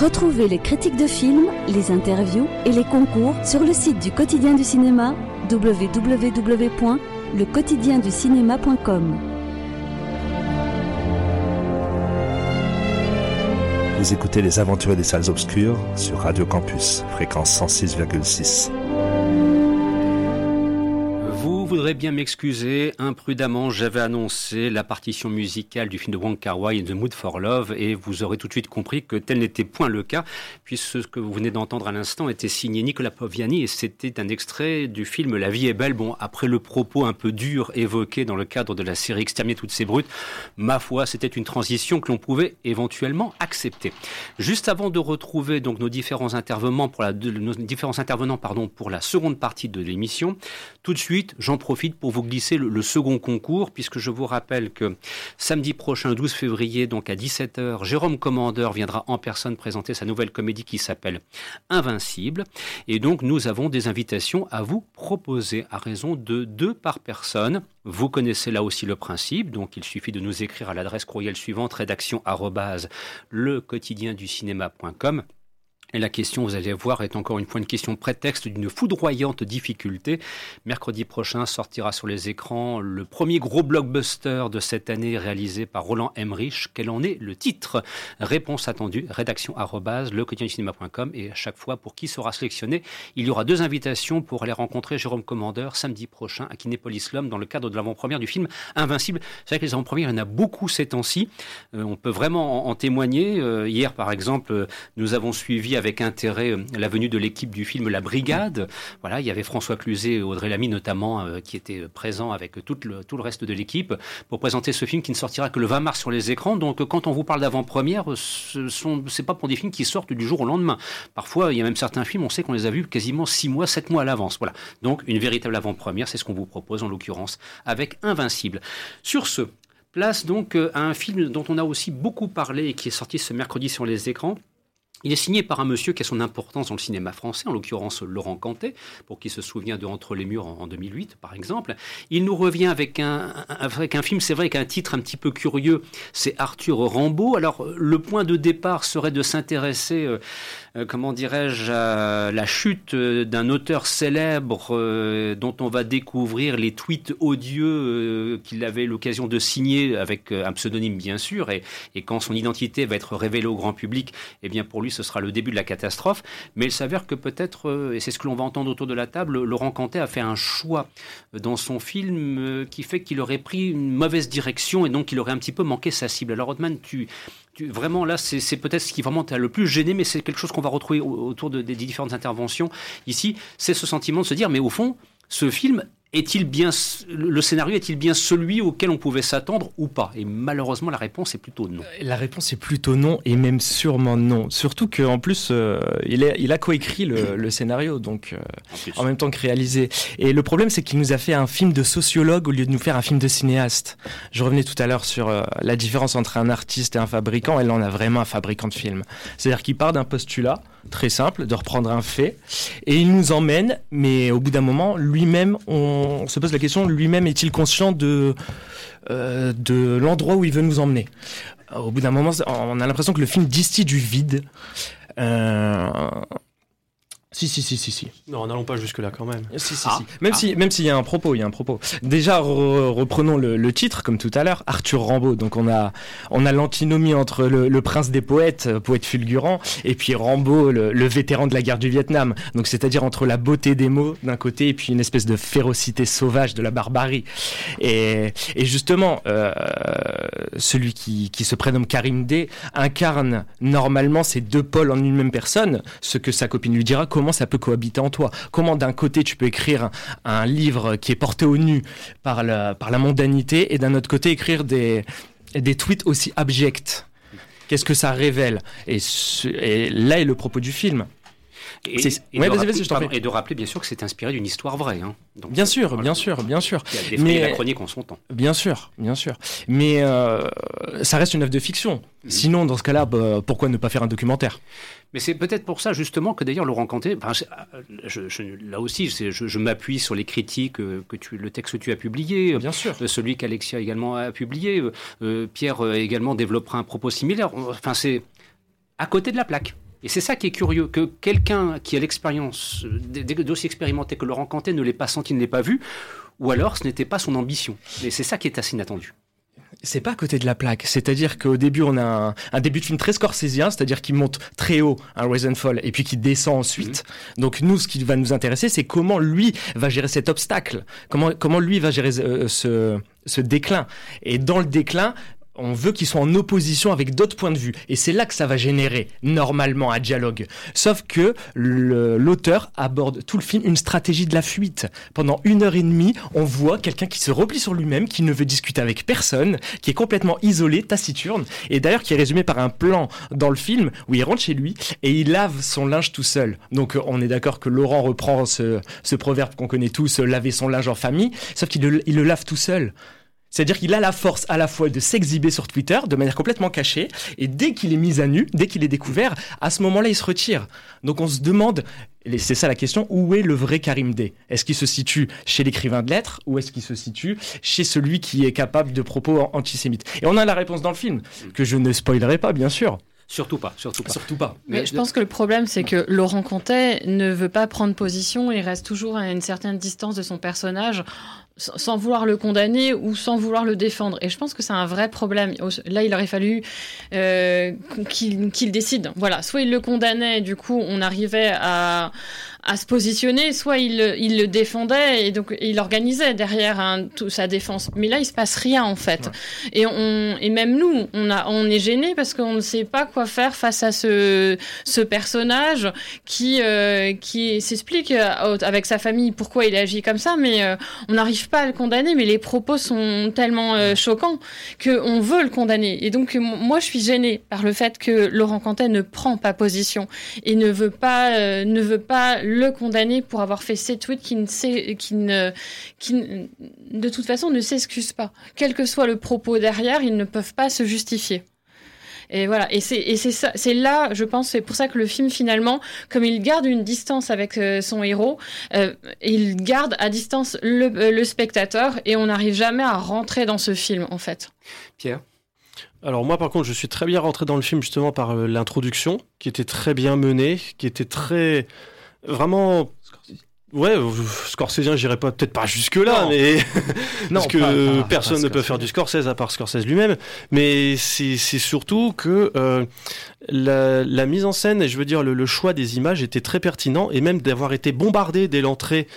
Retrouvez les critiques de films, les interviews et les concours sur le site du quotidien du cinéma www.lequotidienducinéma.com. Vous écoutez Les Aventures des Salles Obscures sur Radio Campus, fréquence 106,6 voudrais bien m'excuser. Imprudemment, j'avais annoncé la partition musicale du film de Wong Kar Wai, The Mood for Love, et vous aurez tout de suite compris que tel n'était point le cas, puisque ce que vous venez d'entendre à l'instant était signé Nicolas Poviani, et c'était un extrait du film La vie est belle. Bon, après le propos un peu dur évoqué dans le cadre de la série Exterminer toutes ces brutes, ma foi, c'était une transition que l'on pouvait éventuellement accepter. Juste avant de retrouver donc nos différents intervenants pour la, pour la seconde partie de l'émission, tout de suite, j'en profite pour vous glisser le, second concours, puisque je vous rappelle que samedi prochain, 12 février, donc à 17h, Jérôme Commandeur viendra en personne présenter sa nouvelle comédie qui s'appelle Invincible. Et donc, nous avons des invitations à vous proposer à raison de deux par personne. Vous connaissez là aussi le principe, donc il suffit de nous écrire à l'adresse courriel suivante rédaction le quotidien du cinéma.com et la question, vous allez voir, est encore une fois une question prétexte d'une foudroyante difficulté. Mercredi prochain sortira sur les écrans le premier gros blockbuster de cette année réalisé par Roland Emmerich. Quel en est le titre? Réponse attendue, rédaction le cinéma.com et à chaque fois pour qui sera sélectionné, il y aura deux invitations pour aller rencontrer Jérôme Commandeur samedi prochain à Kinépolis Lom dans le cadre de l'avant-première du film Invincible. C'est vrai que les avant-premières, il y en a beaucoup ces temps-ci. Euh, on peut vraiment en, témoigner. Euh, hier, par exemple, euh, nous avons suivi avec intérêt euh, la venue de l'équipe du film La Brigade. Voilà, il y avait François Cluzet et Audrey Lamy notamment euh, qui étaient présents avec tout le, tout le reste de l'équipe pour présenter ce film qui ne sortira que le 20 mars sur les écrans. Donc quand on vous parle d'avant-première, ce sont c'est pas pour des films qui sortent du jour au lendemain. Parfois, il y a même certains films, on sait qu'on les a vus quasiment 6 mois, 7 mois à l'avance. Voilà. Donc une véritable avant-première, c'est ce qu'on vous propose en l'occurrence avec Invincible. Sur ce, place donc euh, à un film dont on a aussi beaucoup parlé et qui est sorti ce mercredi sur les écrans. Il est signé par un monsieur qui a son importance dans le cinéma français, en l'occurrence Laurent Cantet, pour qui se souvient de Entre les murs en 2008, par exemple. Il nous revient avec un, avec un film, c'est vrai, qu'un titre un petit peu curieux, c'est Arthur Rambaud. Alors, le point de départ serait de s'intéresser euh, comment dirais-je, la chute euh, d'un auteur célèbre euh, dont on va découvrir les tweets odieux qu'il avait l'occasion de signer avec un pseudonyme bien sûr, et, quand son identité va être révélée au grand public, eh bien pour lui ce sera le début de la catastrophe. Mais il s'avère que peut-être, et c'est ce que l'on va entendre autour de la table, Laurent Cantet a fait un choix dans son film qui fait qu'il aurait pris une mauvaise direction et donc il aurait un petit peu manqué sa cible. Alors Rodman, tu, vraiment là, c'est peut-être ce qui vraiment t'a le plus gêné, mais c'est quelque chose qu'on va retrouver autour des différentes interventions ici. C'est ce sentiment de se dire, mais au fond, ce film est-il bien le scénario est-il bien celui auquel on pouvait s'attendre ou pas? Et malheureusement, la réponse est plutôt non. La réponse est plutôt non et même sûrement non. Surtout qu'en plus, euh, il, est, il, a coécrit le, le, scénario, donc euh, en, même temps que réalisé. Et le problème, c'est qu'il nous a fait un film de sociologue au lieu de nous faire un film de cinéaste. Je revenais tout à l'heure sur euh, la différence entre un artiste et un fabricant. Et là, on a vraiment un fabricant de film. C'est-à-dire qu'il part d'un postulat très simple, de reprendre un fait, et il nous emmène, mais au bout d'un moment, lui-même, on, se pose la question, lui-même est-il conscient de, euh, de l'endroit où il veut nous emmener? Au bout d'un moment, on a l'impression que le film distille du vide. Euh, si, si, si, si, si. Non, n'allons pas jusque-là quand même. Si, si, ah. si. Même ah. si, même s'il y a un propos, il y a un propos. Déjà, reprenons le, titre, comme tout à l'heure, Arthur Rambaud. Donc on a, on a l'antinomie entre le, prince des poètes, euh, poète fulgurant, et puis Rambaud, le, vétéran de la guerre du Vietnam. Donc c'est-à-dire entre la beauté des mots d'un côté et puis une espèce de férocité sauvage de la barbarie. Et, et justement, euh, celui qui, qui se prénomme Karim D incarne normalement ces deux pôles en une même personne, ce que sa copine lui dira, comment ça peut cohabiter en toi. Comment d'un côté tu peux écrire un livre qui est porté au nu par la, par la mondanité et d'un autre côté écrire des, des tweets aussi abjects. Qu'est-ce que ça révèle? Et, et là est le propos du film. Et, de rappeler, bien sûr que c'est inspiré d'une histoire vraie. Hein. bien sûr, bien sûr, bien sûr. Qui a mais, la chronique en son temps. Bien sûr, bien sûr. Mais euh, ça reste une œuvre de fiction. Mhm. Sinon, dans ce cas-là, bah, pourquoi ne pas faire un documentaire? Mais c'est peut-être pour ça justement que d'ailleurs Laurent Canté, là aussi, je, m'appuie sur les critiques que tu, le texte que tu as publié, bien sûr, euh, celui qu'Alexia également a publié, euh, Pierre également développera un propos similaire. Enfin, c'est à côté de la plaque. Et c'est ça qui est curieux, que quelqu'un qui a l'expérience, d'aussi expérimenté que Laurent Cantet ne l'ait pas senti, ne l'ait pas vu, ou alors ce n'était pas son ambition. Et c'est ça qui est assez inattendu. C'est pas à côté de la plaque. C'est-à-dire qu'au début, on a un, début de film très scorsésien, c'est-à-dire qu'il monte très haut, un Rise and Fall, et puis qui descend ensuite. Mhm. Donc nous, ce qui va nous intéresser, c'est comment lui va gérer cet obstacle, comment, comment lui va gérer euh, ce, ce déclin. Et dans le déclin, on veut qu'ils soient en opposition avec d'autres points de vue. Et c'est là que ça va générer, normalement, un dialogue. Sauf que l'auteur aborde tout le film une stratégie de la fuite. Pendant une heure et demie, on voit quelqu'un qui se replie sur lui-même, qui ne veut discuter avec personne, qui est complètement isolé, taciturne, et d'ailleurs qui est résumé par un plan dans le film où il rentre chez lui et il lave son linge tout seul. Donc on est d'accord que Laurent reprend ce, proverbe qu'on connaît tous, laver son linge en famille, sauf qu'il le lave tout seul. C'est-à-dire qu'il a la force à la fois de s'exhiber sur Twitter de manière complètement cachée, et dès qu'il est mis à nu, dès qu'il est découvert, à ce moment-là, il se retire. Donc on se demande, et c'est ça la question, où est le vrai Karim D Est-ce qu'il se situe chez l'écrivain de lettres, ou est-ce qu'il se situe chez celui qui est capable de propos antisémites? Et on a la réponse dans le film, que je ne spoilerai pas, bien sûr. Surtout pas, surtout pas. Surtout pas. Mais, je pense que le problème, c'est que Laurent Contet ne veut pas prendre position et reste toujours à une certaine distance de son personnage sans vouloir le condamner ou sans vouloir le défendre. Et je pense que c'est un vrai problème. Là, il aurait fallu euh, qu'il décide. Voilà, soit il le condamnait, du coup, on arrivait à, à se positionner, soit il, il, le défendait et donc il organisait derrière hein, tout, sa défense. Mais là, il se passe rien en fait. Et, on, et même nous, on, a, on est gêné parce qu'on ne sait pas quoi faire face à ce, ce personnage qui, euh, qui s'explique euh, avec sa famille pourquoi il agit comme ça, mais euh, on n'arrive pas à le condamner. Mais les propos sont tellement choquants qu'on veut le condamner. Et donc, moi, je suis gênée par le fait que Laurent Cantet ne prend pas position et ne veut pas, ne veut pas le condamner pour avoir fait ces tweets qui ne, sait, qui ne, qui de toute façon ne s'excusent pas. Quel que soit le propos derrière, ils ne peuvent pas se justifier. Et voilà, et c'est ça, c'est là, je pense, c'est pour ça que le film finalement, comme il garde une distance avec euh, son héros, euh, il garde à distance le, euh, le spectateur et on n'arrive jamais à rentrer dans ce film en fait. Pierre? Alors moi par contre je suis très bien rentré dans le film justement par l'introduction qui était très bien menée, qui était très vraiment Ouais, Scorsese, j'irai pas peut-être pas jusque là, mais non, parce que personne ne peut faire du Scorsese à part Scorsese lui-même. Mais c'est surtout que euh, la, mise en scène et je veux dire le, le, choix des images était très pertinent et même d'avoir été bombardé dès l'entrée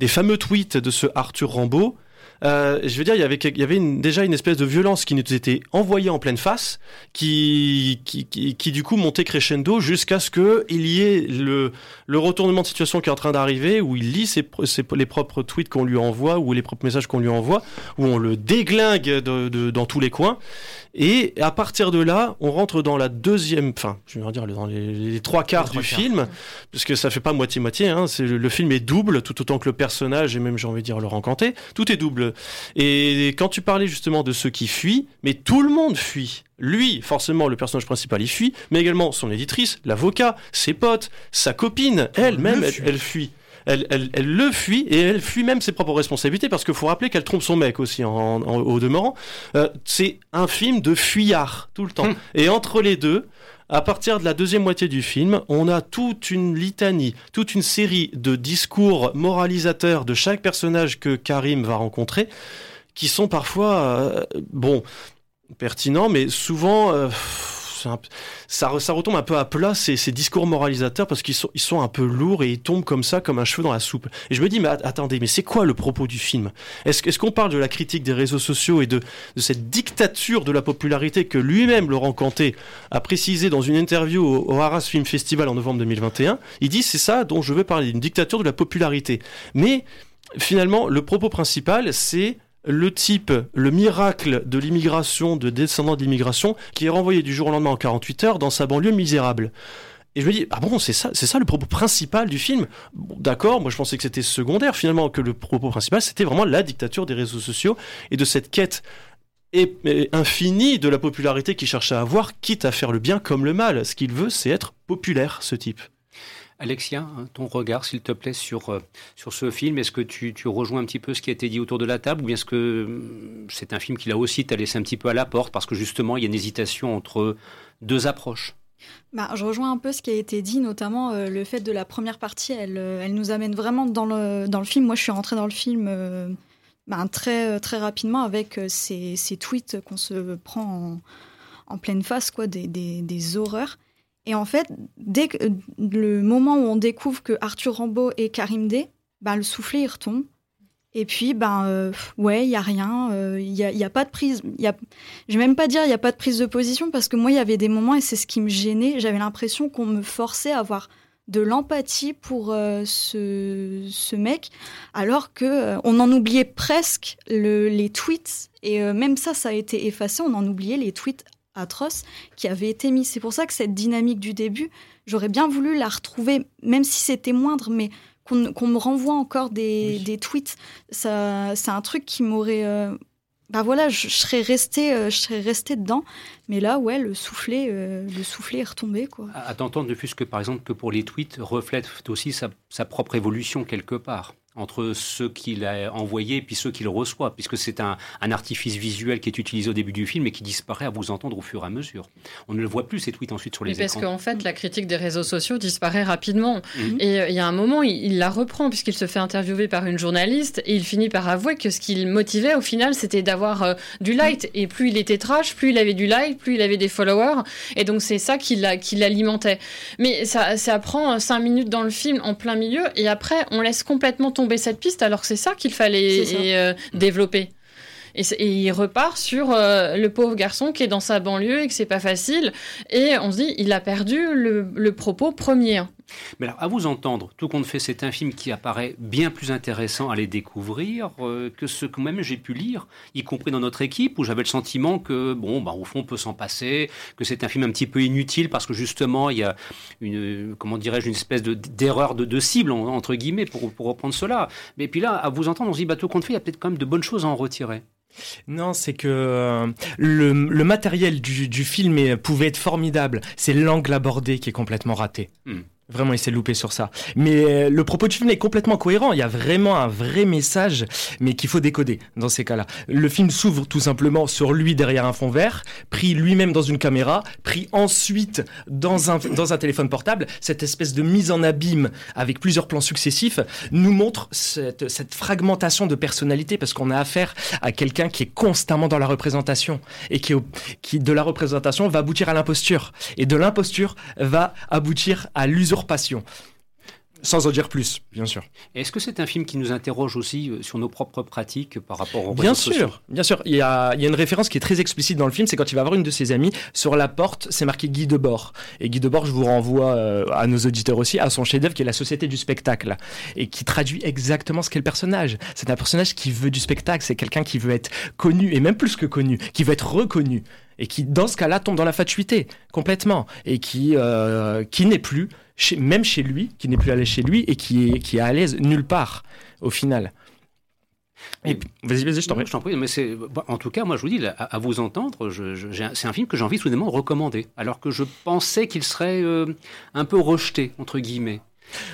des fameux tweets de ce Arthur Rambaud euh, je veux dire, il y avait, il y avait déjà une espèce de violence qui nous était envoyée en pleine face, qui, qui, qui, du coup montait crescendo jusqu'à ce qu'il y ait le, le retournement de situation qui est en train d'arriver, où il lit ses, les propres tweets qu'on lui envoie, ou les propres messages qu'on lui envoie, où on le déglingue de, dans tous les coins. Et à partir de là, on rentre dans la deuxième, enfin, je veux dire dans les, trois quarts du film, parce que ça fait pas moitié-moitié. Hein, le, film est double, tout autant que le personnage et même j'ai envie de dire le rencanté, tout est double. Et quand tu parlais justement de ceux qui fuient, mais tout le monde fuit. Lui, forcément, le personnage principal, il fuit, mais également son éditrice, l'avocat, ses potes, sa copine, elle-même, elle, fuit. Elle, le fuit et elle fuit même ses propres responsabilités parce qu'il faut rappeler qu'elle trompe son mec aussi en, au demeurant. Euh, c'est un film de fuyard tout le temps. Hum. Et entre les deux, à partir de la deuxième moitié du film, on a toute une litanie, toute une série de discours moralisateurs de chaque personnage que Karim va rencontrer, qui sont parfois, euh, bon, pertinents, mais souvent... Euh, ça, retombe un peu à plat ces, discours moralisateurs parce qu'ils sont, un peu lourds et ils tombent comme ça, comme un cheveu dans la soupe. Et je me dis, mais attendez, mais c'est quoi le propos du film? Est-ce est qu'on parle de la critique des réseaux sociaux et de, de cette dictature de la popularité que lui-même, Laurent Canté, a précisé dans une interview au, au Arras Film Festival en novembre 2021 Il dit, c'est ça dont je veux parler, une dictature de la popularité. Mais finalement, le propos principal, c'est le type, le miracle de l'immigration, de descendants de l'immigration, qui est renvoyé du jour au lendemain en 48 heures dans sa banlieue misérable. Et je me dis, ah bon, c'est ça, c'est ça le propos principal du film? D'accord, moi je pensais que c'était secondaire finalement, que le propos principal c'était vraiment la dictature des réseaux sociaux et de cette quête infinie de la popularité qu'il cherche à avoir, quitte à faire le bien comme le mal. Ce qu'il veut, c'est être populaire, ce type. Alexia, hein, ton regard, s'il te plaît, sur, euh, sur ce film. Est-ce que tu, tu, rejoins un petit peu ce qui a été dit autour de la table ou bien est-ce que hum, c'est un film qui, là aussi, t'a laissé un petit peu à la porte parce que justement, il y a une hésitation entre deux approches? Bah, je rejoins un peu ce qui a été dit, notamment euh, le fait de la première partie. Elle, euh, elle nous amène vraiment dans le, dans le film. Moi, je suis rentrée dans le film bah, très, très rapidement avec ces, ces tweets qu'on se prend en, en pleine face, quoi, des, des horreurs. Et en fait, dès le moment où on découvre que Arthur Rambaud et Karim D, bah, le soufflet, il retombe. Et puis, ben, euh, ouais, il y a rien, il n'y a, y a pas de prise. Y a, je vais même pas dire il n'y a pas de prise de position parce que moi, il y avait des moments et c'est ce qui me gênait. J'avais l'impression qu'on me forçait à avoir de l'empathie pour euh, ce, mec, alors que euh, on en oubliait presque le, les tweets et euh, même ça, ça a été effacé. On en oubliait les tweets atroces qui avaient été mis. C'est pour ça que cette dynamique du début, j'aurais bien voulu la retrouver, même si c'était moindre, mais qu'on me renvoie encore des, Oui. des tweets. Ça, c'est un truc qui m'aurait. euh, bah voilà, je, je serais restée, euh, je serais restée dedans. Mais là, ouais, le soufflet, euh, le soufflet est retombé, quoi. À à t'entendre, ne fût-ce que par exemple que pour les tweets, reflète aussi sa, sa propre évolution quelque part entre ceux qu'il a envoyés et puis ceux qu'il reçoit, puisque c'est un, un artifice visuel qui est utilisé au début du film et qui disparaît à vous entendre au fur et à mesure. On ne le voit plus ces tweets ensuite sur les Mais parce écrans. qu'en fait, la critique des réseaux sociaux disparaît rapidement. Mhm. Et euh, il y a un moment, il, il la reprend puisqu'il se fait interviewer par une journaliste et il finit par avouer que ce qu'il motivait au final, c'était d'avoir euh, du like. Et plus il était trash, plus il avait du like, plus il avait des followers. Et donc c'est ça qui l'alimentait. Mais ça, ça prend euh, cinq minutes dans le film en plein milieu et après on laisse complètement tomber cette piste alors que c'est ça qu'il fallait C'est ça. et, euh, développer. Et, il repart sur euh, le pauvre garçon qui est dans sa banlieue et que c'est pas facile. Et on se dit, il a perdu le, le propos premier. Mais alors, à vous entendre, tout compte fait, c'est un film qui apparaît bien plus intéressant à les découvrir euh, que ce que même j'ai pu lire, y compris dans notre équipe, où j'avais le sentiment que, bon, bah, au fond, on peut s'en passer, que c'est un film un petit peu inutile parce que justement, il y a une, comment dirais-je, une espèce de- d'erreur de, de cible, en- entre guillemets, pour, pour reprendre cela. Mais puis là, à vous entendre, on se dit, bah, tout compte fait, il y a peut-être quand même de bonnes choses à en retirer. Non, c'est que euh, le, le matériel du, du film est- pouvait être formidable. C'est l'angle abordé qui est complètement raté. Hmm. Vraiment, il s'est loupé sur ça. Mais euh, le propos du film est complètement cohérent. Il y a vraiment un vrai message, mais qu'il faut décoder dans ces cas-là. Le film s'ouvre tout simplement sur lui derrière un fond vert, pris lui-même dans une caméra, pris ensuite dans un, dans un téléphone portable. Cette espèce de mise en abîme avec plusieurs plans successifs nous montre cette, fragmentation de personnalité parce qu'on a affaire à quelqu'un qui est constamment dans la représentation et qui, qui de la représentation va aboutir à l'imposture et de l'imposture va aboutir à l'usurpation. Sans en dire plus, bien sûr. Est-ce que c'est un film qui nous interroge aussi euh, sur nos propres pratiques par rapport aux Bien réseaux sociaux? sûr, bien sûr. Il y, a, il y a une référence qui est très explicite dans le film, c'est quand il va voir une de ses amies, sur la porte, c'est marqué Guy Debord. Et Guy Debord, je vous renvoie euh, à nos auditeurs aussi, à son chef-d'œuvre qui est La Société du spectacle, et qui traduit exactement ce qu'est le personnage. C'est un personnage qui veut du spectacle, c'est quelqu'un qui veut être connu, et même plus que connu, qui veut être reconnu, et qui, dans ce cas-là, tombe dans la fatuité, complètement, et qui, euh, qui n'est plus, chez, même chez lui, qui n'est plus allé chez lui, et qui est, qui est à l'aise nulle part, au final. Et puis- vas-y, vas-y, je t'en prie. je t'en prie, mais c'est bon, en tout cas, moi je vous dis, là, à, à vous entendre, je- je- c'est un film que j'ai envie soudainement de recommander, alors que je pensais qu'il serait euh, un peu rejeté entre guillemets.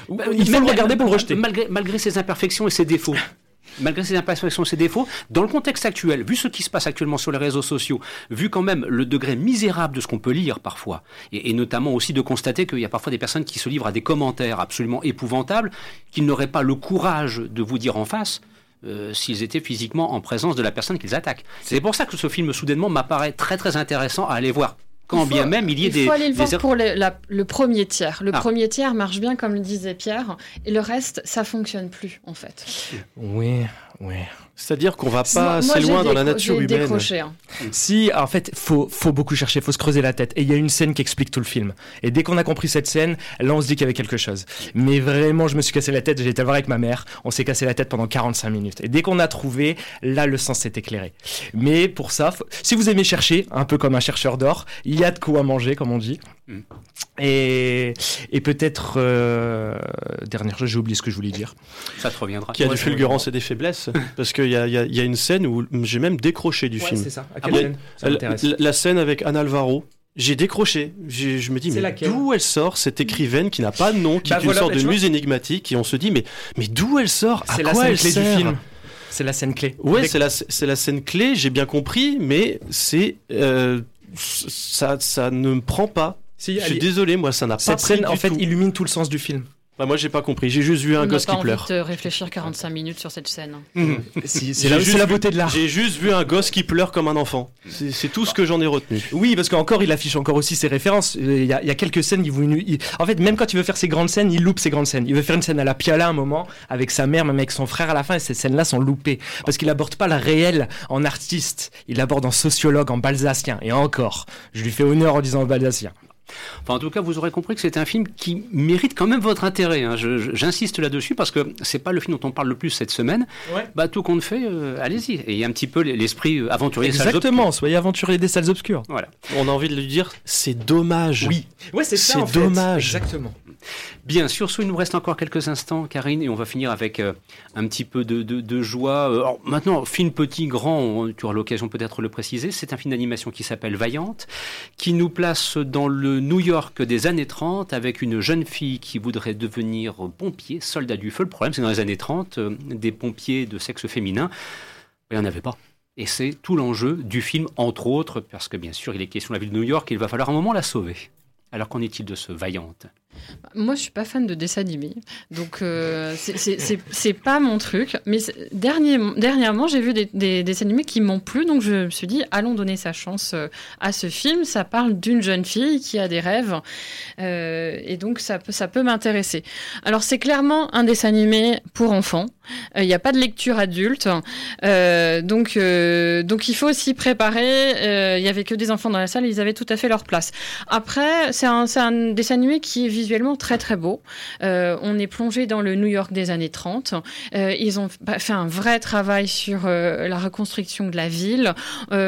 Bah, Il faut le regarder pour le rejeter. Malgré, malgré ses imperfections et ses défauts. Malgré ses imperfections et ses défauts, dans le contexte actuel, vu ce qui se passe actuellement sur les réseaux sociaux, vu quand même le degré misérable de ce qu'on peut lire parfois, et, et notamment aussi de constater qu'il y a parfois des personnes qui se livrent à des commentaires absolument épouvantables, qu'ils n'auraient pas le courage de vous dire en face, euh, s'ils étaient physiquement en présence de la personne qu'ils attaquent. C'est pour ça que ce film, soudainement, m'apparaît très très intéressant à aller voir. Quand Il faut- bien même il y ait Il des... faut aller le voir des- pour la- le premier tiers. Le Ah. premier tiers marche bien, comme le disait Pierre, et le reste, ça fonctionne plus, en fait. Oui, oui. C'est-à-dire qu'on va pas moi, assez loin dans la nature humaine. décroché, hein. Si, en fait, faut, faut beaucoup chercher, faut se creuser la tête. Et il y a une scène qui explique tout le film. Et dès qu'on a compris cette scène, là, on se dit qu'il y avait quelque chose. Mais vraiment, je me suis cassé la tête. J'ai été voir avec ma mère. On s'est cassé la tête pendant 45 minutes. Et dès qu'on a trouvé, là, le sens s'est éclairé. Mais pour ça, faut- si vous aimez chercher, un peu comme un chercheur d'or, il y a de quoi manger, comme on dit. Mm. Et, et peut-être, euh, dernière chose, j'ai oublié ce que je voulais dire. Ça te reviendra. Qui a Ouais, du c'est fulgurance et des faiblesses. Parce qu'il y y a- y une scène où j'ai même décroché du film. ça. À quelle quelle scène scène Ça La, la- la scène avec Anne Alvaro. J'ai décroché. Je me dis, C'est mais laquelle d'où elle sort cette écrivaine qui n'a pas de nom, qui Bah est une voilà, sorte bah de muse énigmatique, et on se dit, mais, mais d'où elle sort? À C'est la quoi scène elle clé sert? du film. C'est la scène clé. Ouais, Avec- c'est la, c'est la scène clé, j'ai bien compris, mais c'est euh, ça, ça ne me prend pas. Si, Je suis désolé, moi, ça n'a pas cette scène, en fait, tout. illumine tout le sens du film. Bah, moi, j'ai pas compris. J'ai juste vu On un gosse pas qui envie pleure. de réfléchir 45 minutes sur cette scène. Si, J'ai C'est la, la vu- beauté de l'art. J'ai juste vu un gosse qui pleure comme un enfant. C'est tout ce que j'en ai retenu. Oui, parce qu'encore, il affiche encore aussi ses références. Euh, Il y a, il y a quelques scènes, il, vous- il- en fait, même quand il veut faire ses grandes scènes, il loupe ses grandes scènes. Il veut faire une scène à la Piala un moment, avec sa mère, même avec son frère à la fin, et ces scènes-là sont loupées. Parce qu'il aborde pas le réel en artiste, il l'aborde en sociologue, en balsacien. Et encore, je lui fais honneur en disant en balsacien. Enfin, en tout cas, vous aurez compris que c'est un film qui mérite quand même votre intérêt. hein. J'insiste là-dessus parce que c'est pas le film dont on parle le plus cette semaine. Ouais. Bah, tout compte fait, euh, allez-y. Et il y a un petit peu l'esprit euh, aventurier. salles Exactement, soyez aventuriers des salles obscures. Voilà. On a envie de lui dire, c'est dommage. Oui, ouais, c'est ça. C'est en fait. dommage. Exactement. Bien, sur ce, il nous reste encore quelques instants, Karine, et on va finir avec euh, un petit peu de, de- de joie. Alors, maintenant, film petit, grand, on- tu auras l'occasion peut-être de le préciser, c'est un film d'animation qui s'appelle Vaillante, qui nous place dans le New York des années 30 avec une jeune fille qui voudrait devenir pompier, soldat du feu. Le problème, c'est dans les années 30, euh, des pompiers de sexe féminin, il n'y en avait pas. Et c'est tout l'enjeu du film, entre autres, parce que bien sûr, il est question de la ville de New York, et il va falloir un moment la sauver. Alors qu'en est-il de ce Vaillante? Moi, je suis pas fan de dessins animés, donc euh, c'est- pas mon truc. Mais dernièrement, j'ai vu des, des dessins animés qui m'ont plu, donc je me suis dit, allons donner sa chance euh, à ce film. Ça parle d'une jeune fille qui a des rêves, euh, et donc ça peut, m'intéresser. Alors, c'est clairement un dessin animé pour enfants. Euh, Il n'y a pas de lecture adulte, Euh, donc euh, donc il faut s'y préparer. Euh, Il y avait que des enfants dans la salle, ils avaient tout à fait leur place. Après, c'est un, c'est un dessin animé qui est visuellement très très beau. Euh, on est plongé dans le New York des années 30. Euh, ils ont f- fait un vrai travail sur euh, la reconstruction de la ville.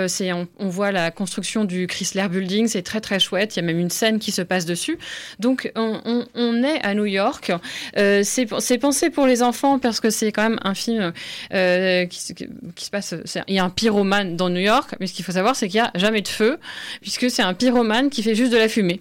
C'est, on, voit la construction du Chrysler Building, c'est très très chouette. Il y a même une scène qui se passe dessus. Donc on, est à New York. C'est, pensé pour les enfants parce que c'est quand même un film qui, se- passe. Il y a un pyromane dans New York, mais ce qu'il faut savoir, c'est qu'il n'y a jamais de feu, puisque c'est un pyromane qui fait juste de la fumée.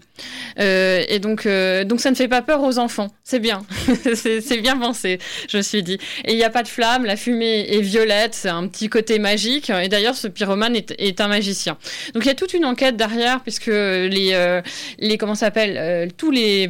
Et donc, donc ça ne fait pas peur aux enfants. C'est bien. c'est bien pensé, je me suis dit. Et il n'y a pas de flamme, la fumée est violette, c'est un petit côté magique. Et d'ailleurs, ce pyromane est, un magicien. Donc il y a toute une enquête derrière, puisque les, euh, les comment s'appelle, euh, tous les,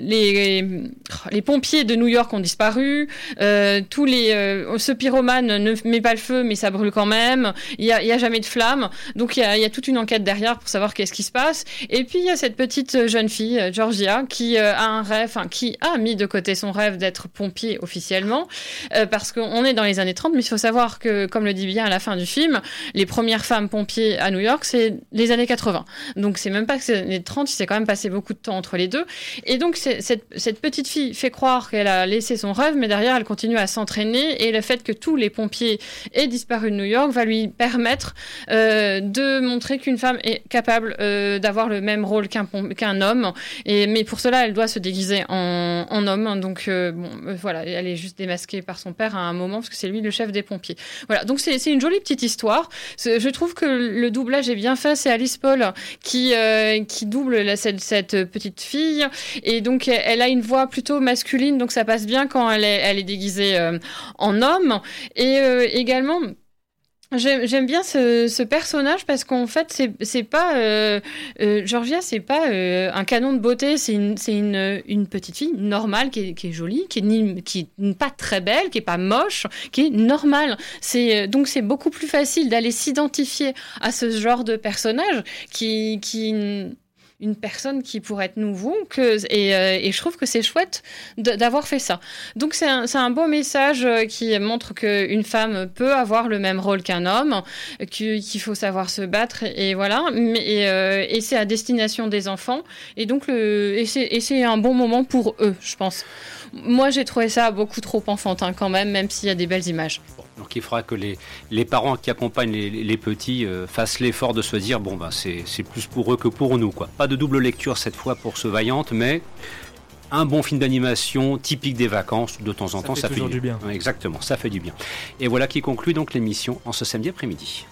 les, pompiers de New York ont disparu. Euh, tous les, euh, ce pyromane ne met pas le feu, mais ça brûle quand même. Il n'y a, a jamais de flamme. Donc il y, y a toute une enquête derrière pour savoir qu'est-ce qui se passe. Et puis il y a cette petite jeune fille, Georgia, qui euh, a un rêve, qui a mis de côté son rêve d'être pompier officiellement, euh, parce qu'on est dans les années 30, mais il faut savoir que, comme le dit bien à la fin du film, les premières femmes pompiers à New York, c'est les années 80. Donc c'est même pas que c'est les années 30, il s'est quand même passé beaucoup de temps entre les deux. Et donc cette, petite fille fait croire qu'elle a laissé son rêve, mais derrière elle continue à s'entraîner, et le fait que tous les pompiers aient disparu de New York va lui permettre euh, de montrer qu'une femme est capable d'avoir le même rôle qu'un homme. Mais pour cela, elle doit se déguiser en, homme. Donc euh, bon, euh, voilà, elle est juste démasquée par son père à un moment parce que c'est lui le chef des pompiers. Voilà, donc c'est une jolie petite histoire. Je trouve que le doublage est bien fait. C'est Alice Paul qui euh, qui double cette, petite fille et donc elle- a une voix plutôt masculine, donc ça passe bien quand elle est, déguisée en homme. Et également. J'aime bien ce, ce personnage parce qu'en fait, c'est pas. Euh, euh, Georgia, c'est pas euh, un canon de beauté, c'est une, une, une petite fille normale qui est, qui est jolie, qui est, ni, qui est pas très belle, qui est pas moche, qui est normale. C'est, euh, donc, c'est beaucoup plus facile d'aller s'identifier à ce genre de personnage qui. qui une personne qui pourrait être nouveau que et, euh, et je trouve que c'est chouette d'avoir fait ça donc c'est un, un beau message euh, qui montre qu'une femme peut avoir le même rôle qu'un homme, qu'il faut savoir se battre et voilà. Mais, et euh, et c'est à destination des enfants et donc c'est un bon moment pour eux, je pense. Moi j'ai trouvé ça beaucoup trop enfantin quand même, même s'il y a des belles images. Donc il faudra que les, les parents qui accompagnent les, les petits euh, fassent l'effort de se dire bon ben c'est plus pour eux que pour nous quoi. Pas de double lecture cette fois pour ce Vaillante, mais un bon film d'animation typique des vacances de temps en Ça temps fait ça fait du bien. Exactement, ça fait du bien. Et voilà qui conclut donc l'émission en ce samedi après-midi.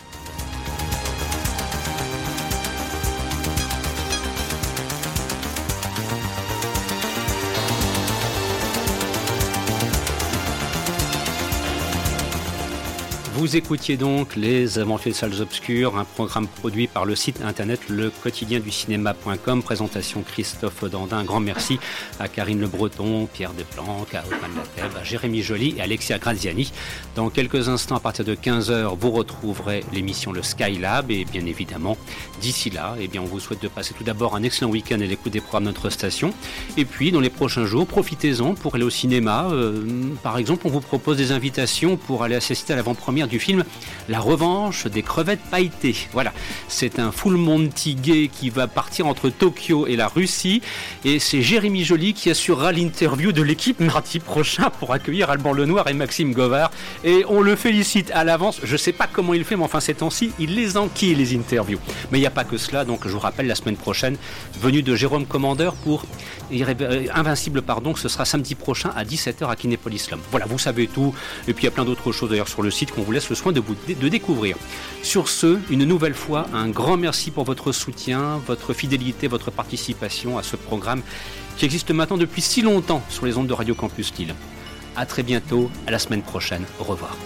Vous écoutiez donc Les Aventures des Salles Obscures, un programme produit par le site internet le quotidien du cinéma.com. Présentation Christophe Dandin. Grand merci à Karine Le Breton, Pierre Desplanques, à Othman Lateb, à Jérémy Joly et Alexia Graziani. Dans quelques instants, à partir de 15h, vous retrouverez l'émission Le Skylab et bien évidemment, d'ici là, eh bien, on vous souhaite de passer tout d'abord un excellent week-end à l'écoute des programmes de notre station. Et puis, dans les prochains jours, profitez-en pour aller au cinéma. Euh, par exemple, on vous propose des invitations pour aller assister à l'avant-première du film La revanche des crevettes pailletées. Voilà, c'est un full Monty gay qui va partir entre Tokyo et la Russie. Et c'est Jérémy Joly qui assurera l'interview de l'équipe mardi prochain pour accueillir Alban Lenoir et Maxime Govard. Et on le félicite à l'avance. Je sais pas comment il fait, mais enfin ces temps-ci, il les enquille les interviews. Mais il n'y a pas que cela, donc je vous rappelle la semaine prochaine, venue de Jérôme Commandeur pour euh, Invincible, pardon, ce sera samedi prochain à 17h à Kinépolis Voilà, vous savez tout. Et puis il y a plein d'autres choses d'ailleurs sur le site qu'on vous laisse le soin de, vous, découvrir. Sur ce, une nouvelle fois, un grand merci pour votre soutien, votre fidélité, votre participation à ce programme qui existe maintenant depuis si longtemps sur les ondes de Radio Campus Lille. À très bientôt, à la semaine prochaine. Au revoir.